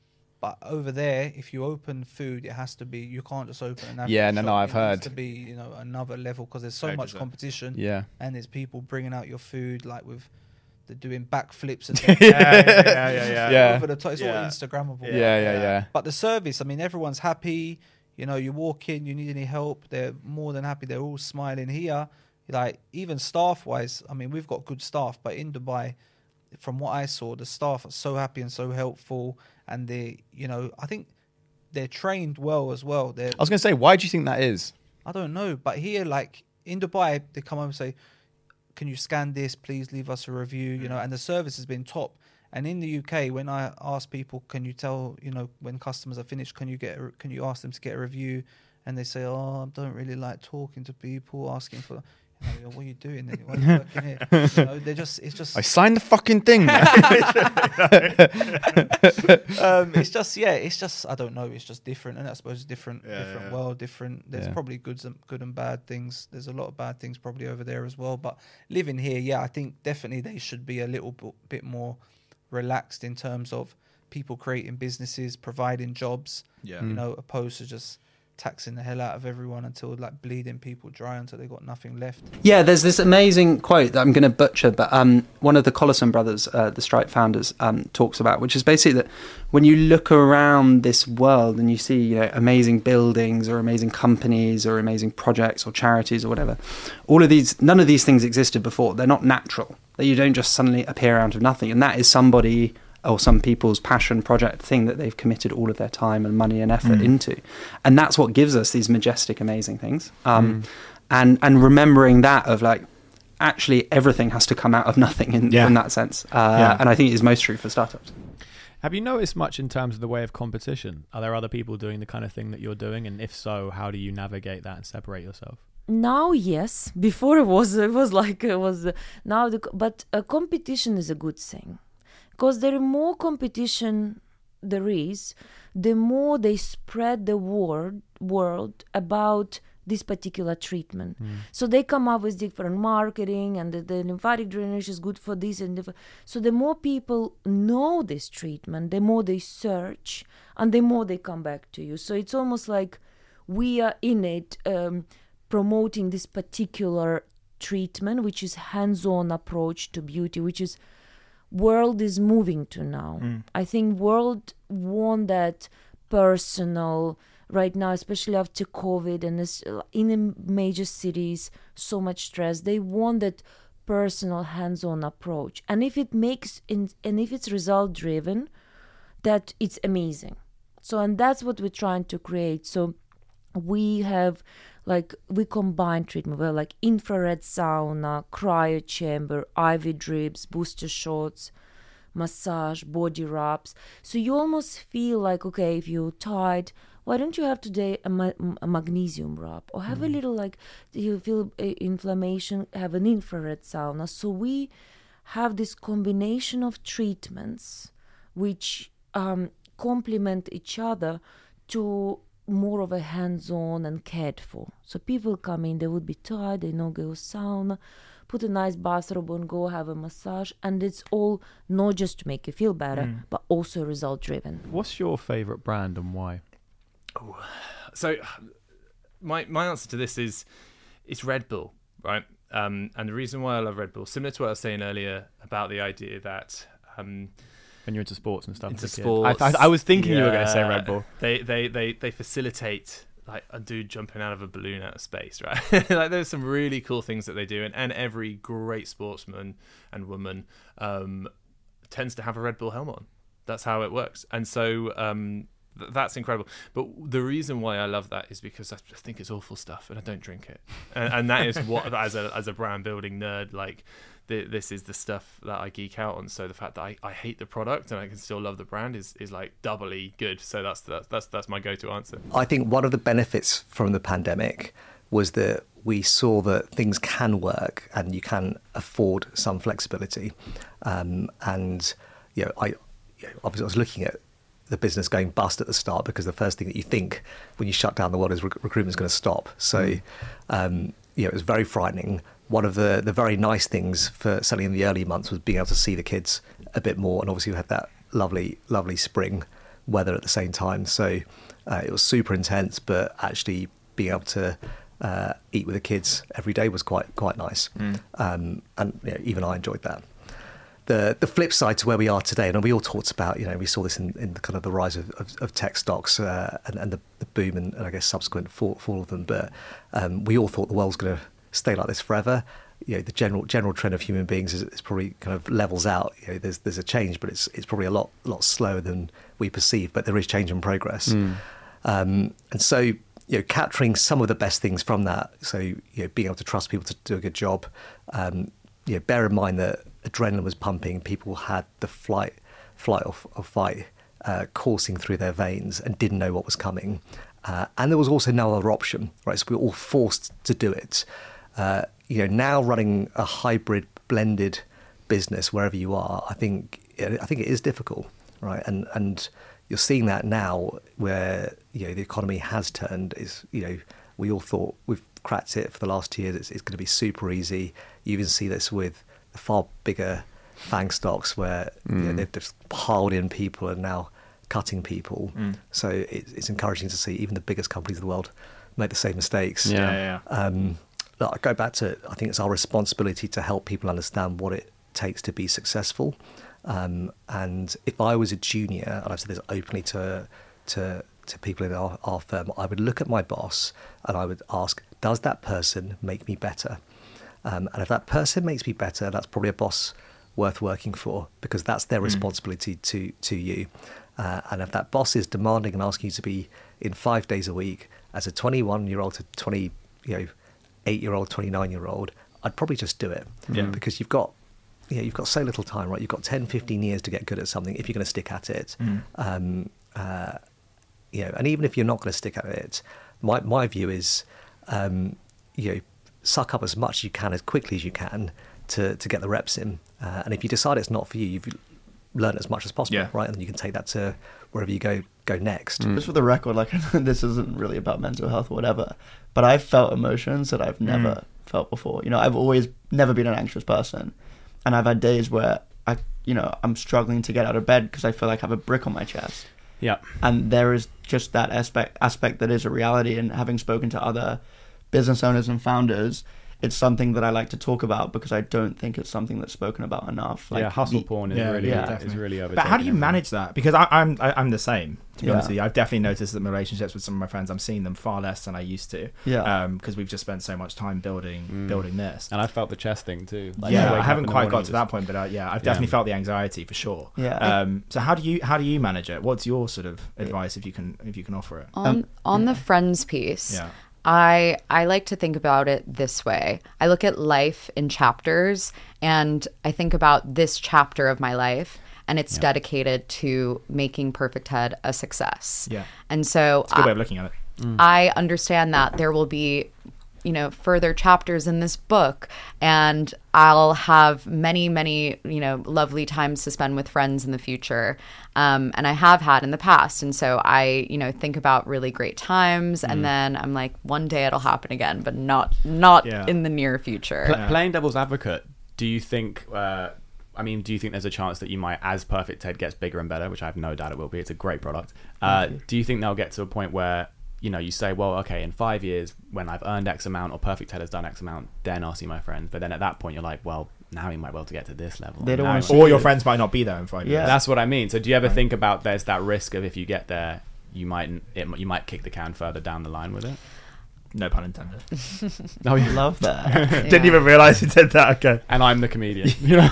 but over there, if you open food, it has to be. You can't just open an. average Yeah, no, no. I've It heard. needs to be you know another level because there's so Very much competition. Yeah. and there's people bringing out your food like with. They're doing backflips and Yeah, yeah, yeah, yeah, yeah. Yeah. Over the top. It's Yeah. all Instagrammable. Yeah, yeah, yeah. But the service, I mean, everyone's happy. You know, you walk in, you need any help, they're more than happy. They're all smiling here. like even staff wise. I mean, we've got good staff, but in Dubai, from what I saw, the staff are so happy and so helpful, and they, you know, I think they're trained well as well. They're, I was going to say, why do you think that is? I don't know, but here, like in Dubai, they come over and say, "Can you scan this? Please leave us a review." You know, mm. and the service has been top. And in the UK, when I ask people, "Can you tell?" You know, when customers are finished, can you get? A, can you ask them to get a review? And they say, "Oh, I don't really like talking to people, asking for." You what are you doing? Then? Why are you working here? You know, they're just. It's just. I signed the fucking thing. um, it's just yeah, it's just I don't know. It's just different, and I suppose it's different, Yeah, different yeah. world, different. There's Yeah. probably good, and good and bad things. There's a lot of bad things probably over there as well. But living here, yeah, I think definitely they should be a little bit, bit more relaxed in terms of people creating businesses, providing jobs. Yeah. you Mm. know, opposed to just taxing the hell out of everyone until like bleeding people dry until they got nothing left. Yeah, there's this amazing quote that I'm going to butcher, but um, one of the Collison brothers, uh, the Stripe founders, um, talks about, which is basically that when you look around this world and you see, you know, amazing buildings or amazing companies or amazing projects or charities or whatever, all of these, none of these things existed before. They're not natural. That you don't just suddenly appear out of nothing, and that is somebody or some people's passion project thing that they've committed all of their time and money and effort Mm. into, and that's what gives us these majestic, amazing things. Um, Mm. and and remembering that of like actually everything has to come out of nothing in, Yeah. in that sense uh, Yeah. and i think it is most true for startups Have you noticed much in terms of the way of competition? Are there other people doing the kind of thing that you're doing? And if so, how do you navigate that and separate yourself? now yes before it was it was like it was uh, now the but uh, competition is a good thing because the more competition there is the more they spread the word world about this particular treatment. So they come up with different marketing and the, the lymphatic drainage is good for this and so the more people know this treatment the more they search and the more they come back to you. So it's almost like we are in it um, promoting this particular treatment which is hands-on approach to beauty which is world is moving to now. Mm. i think world want that personal right now especially after covid and this, in the major cities so much stress. They want that personal hands-on approach. And if it makes in, and if it's result driven that it's amazing. So and that's what we're trying to create. So we have like we combine treatment. Well like infrared sauna cryo chamber iv drips booster shots massage body wraps. So you almost feel like okay if you're tired why don't you have today a, ma- a magnesium rub or have a little like you feel uh, inflammation have an infrared sauna? So we have this combination of treatments which um, complement each other to more of a hands-on and cared for. So people come in, they would be tired, they know go sauna, put a nice bathrobe on, go have a massage, and it's all not just to make you feel better, Mm. but also result-driven. What's your favorite brand and why? So, my my answer to this is it's Red Bull, right? Um, and the reason why I love Red Bull, similar to what I was saying earlier about the idea that um, when you're into sports and stuff into as a kid. sports, I th- I was thinking you were gonna say Red Bull. They they they they facilitate like a dude jumping out of a balloon out of space, right? like there's some really cool things that they do, and, and every great sportsman and woman um, tends to have a Red Bull helmet on. That's how it works, and so um, th- that's incredible. But the reason why I love that is because I think it's awful stuff, and I don't drink it, and, and that is what as a as a brand building nerd like. Th- This is the stuff that I geek out on. So the fact that I, I hate the product and I can still love the brand is, is like doubly good. So that's that's that's, that's my go to answer. I think one of the benefits from the pandemic was that we saw that things can work and you can afford some flexibility. Um, and you know, I you know, obviously I was looking at the business going bust at the start because the first thing that you think when you shut down the world is rec- is going to stop. So, Mm. um, you know, it was very frightening. One of the, the very nice things for certainly in the early months was being able to see the kids a bit more, and obviously we had that lovely, lovely spring weather at the same time. So uh, it was super intense, but actually being able to uh, eat with the kids every day was quite quite nice, Mm. um, and you know, even I enjoyed that. The the flip side to where we are today, and we all talked about, you know, we saw this in, in kind of the rise of, of, of tech stocks uh, and, and the, the boom and, and I guess subsequent fall, fall of them. But um, we all thought the world was going to stay like this forever. You know, the general general trend of human beings is, is probably kind of levels out. You know, there's there's a change, but it's it's probably a lot lot slower than we perceive. But there is change and progress, Mm. um, and so you know, capturing some of the best things from that. So you know, being able to trust people to do a good job. Um, you know, bear in mind that adrenaline was pumping. People had the flight, flight or, or fight uh, coursing through their veins and didn't know what was coming. Uh, and there was also no other option, right? So we were all forced to do it. Uh, you know, now running a hybrid, blended business wherever you are, I think I think it is difficult, right? And and you're seeing that now, where you know the economy has turned. Is you know we all thought we've cracked it for the last two years. It's, it's going to be super easy. You even see this with the far bigger FAANG stocks where you know, Mm. they've just piled in people and now cutting people. Mm. So it, it's encouraging to see even the biggest companies in the world make the same mistakes. Yeah. Yeah, Um, look, I go back to I think it's our responsibility to help people understand what it takes to be successful. Um, and if I was a junior, and I've said this openly to to to people in our, our firm, I would look at my boss and I would ask, does that person make me better? Um, and if that person makes me better, that's probably a boss worth working for because that's their Mm. responsibility to to you. Uh, and if that boss is demanding and asking you to be in five days a week as a 21 year old to 20, you know, eight year old, 29 year old, I'd probably just do it Yeah. because you've got, you know, you've got so little time, right? You've got 10, 15 years to get good at something if you're going to stick at it. Mm. Um, uh, you know, and even if you're not going to stick at it, my my view is, um, you know, suck up as much as you can as quickly as you can to to get the reps in. Uh, and if you decide it's not for you, you've learned as much as possible, Yeah. right? And you can take that to wherever you go go next. Just for the record, like this isn't really about mental health or whatever, but I've felt emotions that I've never Mm. felt before. You know, I've always never been an anxious person, and I've had days where I, you know, I'm struggling to get out of bed because I feel like I have a brick on my chest. Yeah. And there is just that aspect aspect that is a reality. And having spoken to other business owners and founders, it's something that I like to talk about because I don't think it's something that's spoken about enough. Yeah, hustle the- porn is really- yeah, is really But how do you manage that? Because I, I'm I, I'm the same. To be Yeah. honest with you, I've definitely noticed that my relationships with some of my friends, I'm seeing them far less than I used to. Yeah. Because we've just spent so much time building Mm. building this. And I felt the chest thing too. Like, yeah, wake I haven't quite got to just- that point, but uh, yeah, I've Yeah. definitely felt the anxiety for sure. Yeah. Um, so how do you how do you manage it? What's your sort of advice if you can if you can offer it? on on the friends piece Yeah. I i like to think about it this way i look at life in chapters and i think about this chapter of my life and it's dedicated to making Perfect Ted a success Yeah. and so It's a good way of looking at it. I understand that there will be, you know, further chapters in this book, and I'll have many, many, you know, lovely times to spend with friends in the future. Um, and I have had in the past. And so I, you know, think about really great times, Mm. and then I'm like, one day it'll happen again, but not not Yeah. in the near future. Pl- playing devil's advocate, do you think? Uh, I mean, do you think there's a chance that you might, as Perfect Ted gets bigger and better, which I have no doubt it will be. It's a great product. Uh, do you think they'll get to a point where you know you say, well, okay, in five years when I've earned X amount or Perfect Ted has done X amount, then I'll see my friends. But then at that point, you're like, well, now he might well to get to this level. They don't wanna see might- Or your friends might not be there in five years. Yeah. That's what I mean. So do you ever think about there's that risk of if you get there, you might it, you might kick the can further down the line with it? No pun intended. Oh, yeah. Love that. Didn't even realize you did that. Okay. And I'm the comedian. You know.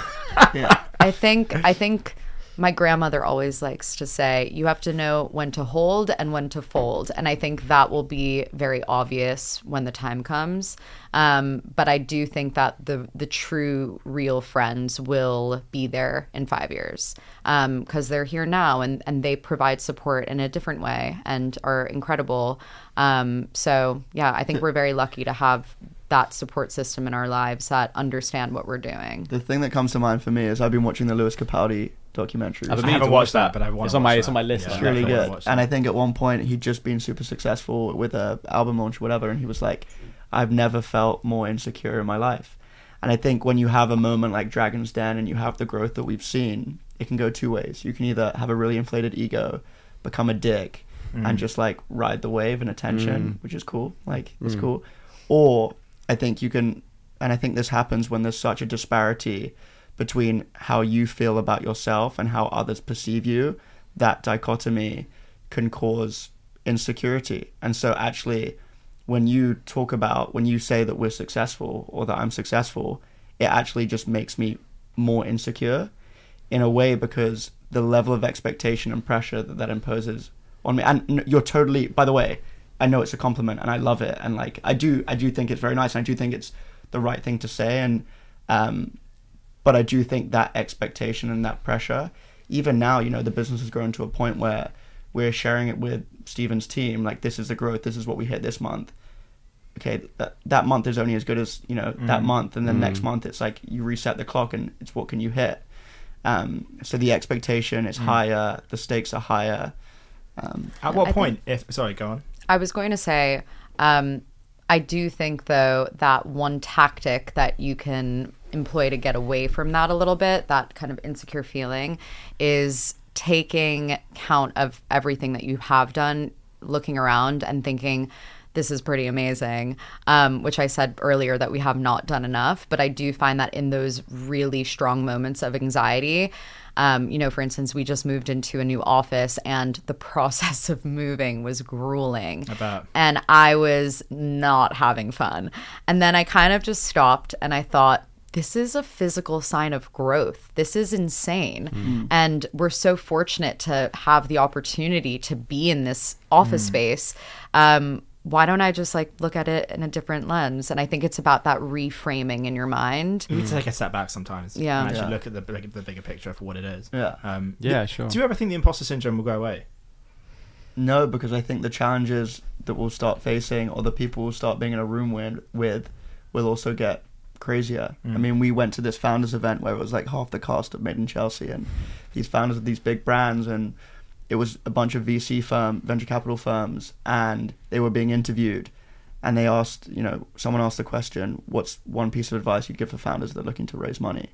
I think I think my grandmother always likes to say you have to know when to hold and when to fold. And i think that will be very obvious when the time comes. Um, but i do think that the the true real friends will be there in five years because they're here now and and they provide support in a different way and are incredible. Um, so yeah i think we're very lucky to have that support system in our lives that understand what we're doing. The thing that comes to mind for me is I've been watching the Lewis Capaldi documentary. I've been I meaning haven't to watch watched that, that, but I wanna It's on my it's on my list. Yeah. It's really good. And. I think at one point he'd just been super successful with a album launch, or whatever, and he was like, "I've never felt more insecure in my life." And I think when you have a moment like Dragon's Den and you have the growth that we've seen, it can go two ways. You can either have a really inflated ego, become a dick, Mm. and just like ride the wave and attention, Mm. which is cool. Like it's Mm. cool. Or I think you can, and I think this happens when there's such a disparity between how you feel about yourself and how others perceive you. That dichotomy can cause insecurity. And so actually when you talk about when you say that we're successful or that I'm successful, it actually just makes me more insecure in a way because the level of expectation and pressure that that imposes on me and you're totally by the way i know it's a compliment and i love it and like i do i do think it's very nice and i do think it's the right thing to say and um but i do think that expectation and that pressure even now you know the business has grown to a point where we're sharing it with steven's team like this is the growth this is what we hit this month okay that, that month is only as good as you know that Mm. month and then Mm. next month it's like you reset the clock and it's what can you hit um, so the expectation is Mm. higher the stakes are higher um, At what I point? If sorry, go on. I was going to say, um, I do think though that one tactic that you can employ to get away from that a little bit, that kind of insecure feeling, is taking count of everything that you have done, looking around and thinking, this is pretty amazing, um, which I said earlier that we have not done enough. But I do find that in those really strong moments of anxiety, um, you know, for instance, we just moved into a new office and the process of moving was grueling. I. And I was not having fun. And then I kind of just stopped and I thought, this is a physical sign of growth. This is insane. Mm. And we're so fortunate to have the opportunity to be in this office Mm. space. Um, why don't I just like look at it in a different lens? And I think it's about that reframing in your mind. You need to take a step back sometimes. Yeah. And actually Yeah. look at the, big- the bigger picture for what it is. Yeah. Um, Yeah, do- sure. Do you ever think the imposter syndrome will go away? no because i think the challenges that we'll start facing or the people we'll start being in a room with, with will also get crazier i Mm. mean we went to this founders event where it was like half the cast of made in chelsea and these founders of these big brands and it was a bunch of vc firm venture capital firms and they were being interviewed and they asked you know someone asked the question what's one piece of advice you'd give for founders that are looking to raise money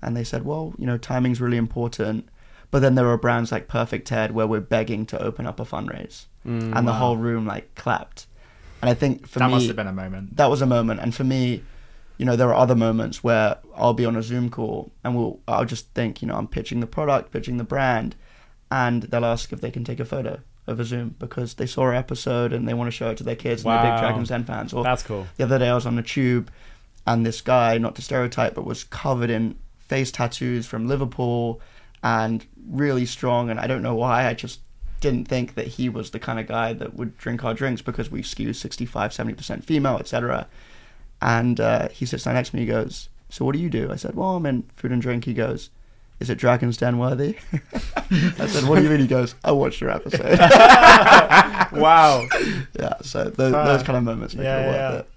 and they said, well, you know, timing's really important. But then there are brands like Perfect Ted where we're begging to open up a fundraise, Mm, and the wow. whole room like clapped. And I think for That me, that must have been a moment. That was a moment, and for me, you know, there are other moments where I'll be on a Zoom call and we'll, I'll just think, you know, I'm pitching the product, pitching the brand, and they'll ask if they can take a photo of a Zoom because they saw our episode and they want to show it to their kids and they're big Dragons Den fans. Or That's cool. The other day I was on the tube and this guy, not to stereotype, but was covered in face tattoos from Liverpool and really strong. And I don't know why. I just didn't think that he was the kind of guy that would drink our drinks because we skew 65, 70% female, etc. And uh, he sits down next to me. He goes, "So what do you do?" I said, "Well, I'm in food and drink." He goes, "Is it Dragon's Den worthy?" I said, "What do you mean?" He goes, "I watched your episode." Wow. Yeah. So those, Fuck. those kind of moments make Yeah, it worth yeah. it.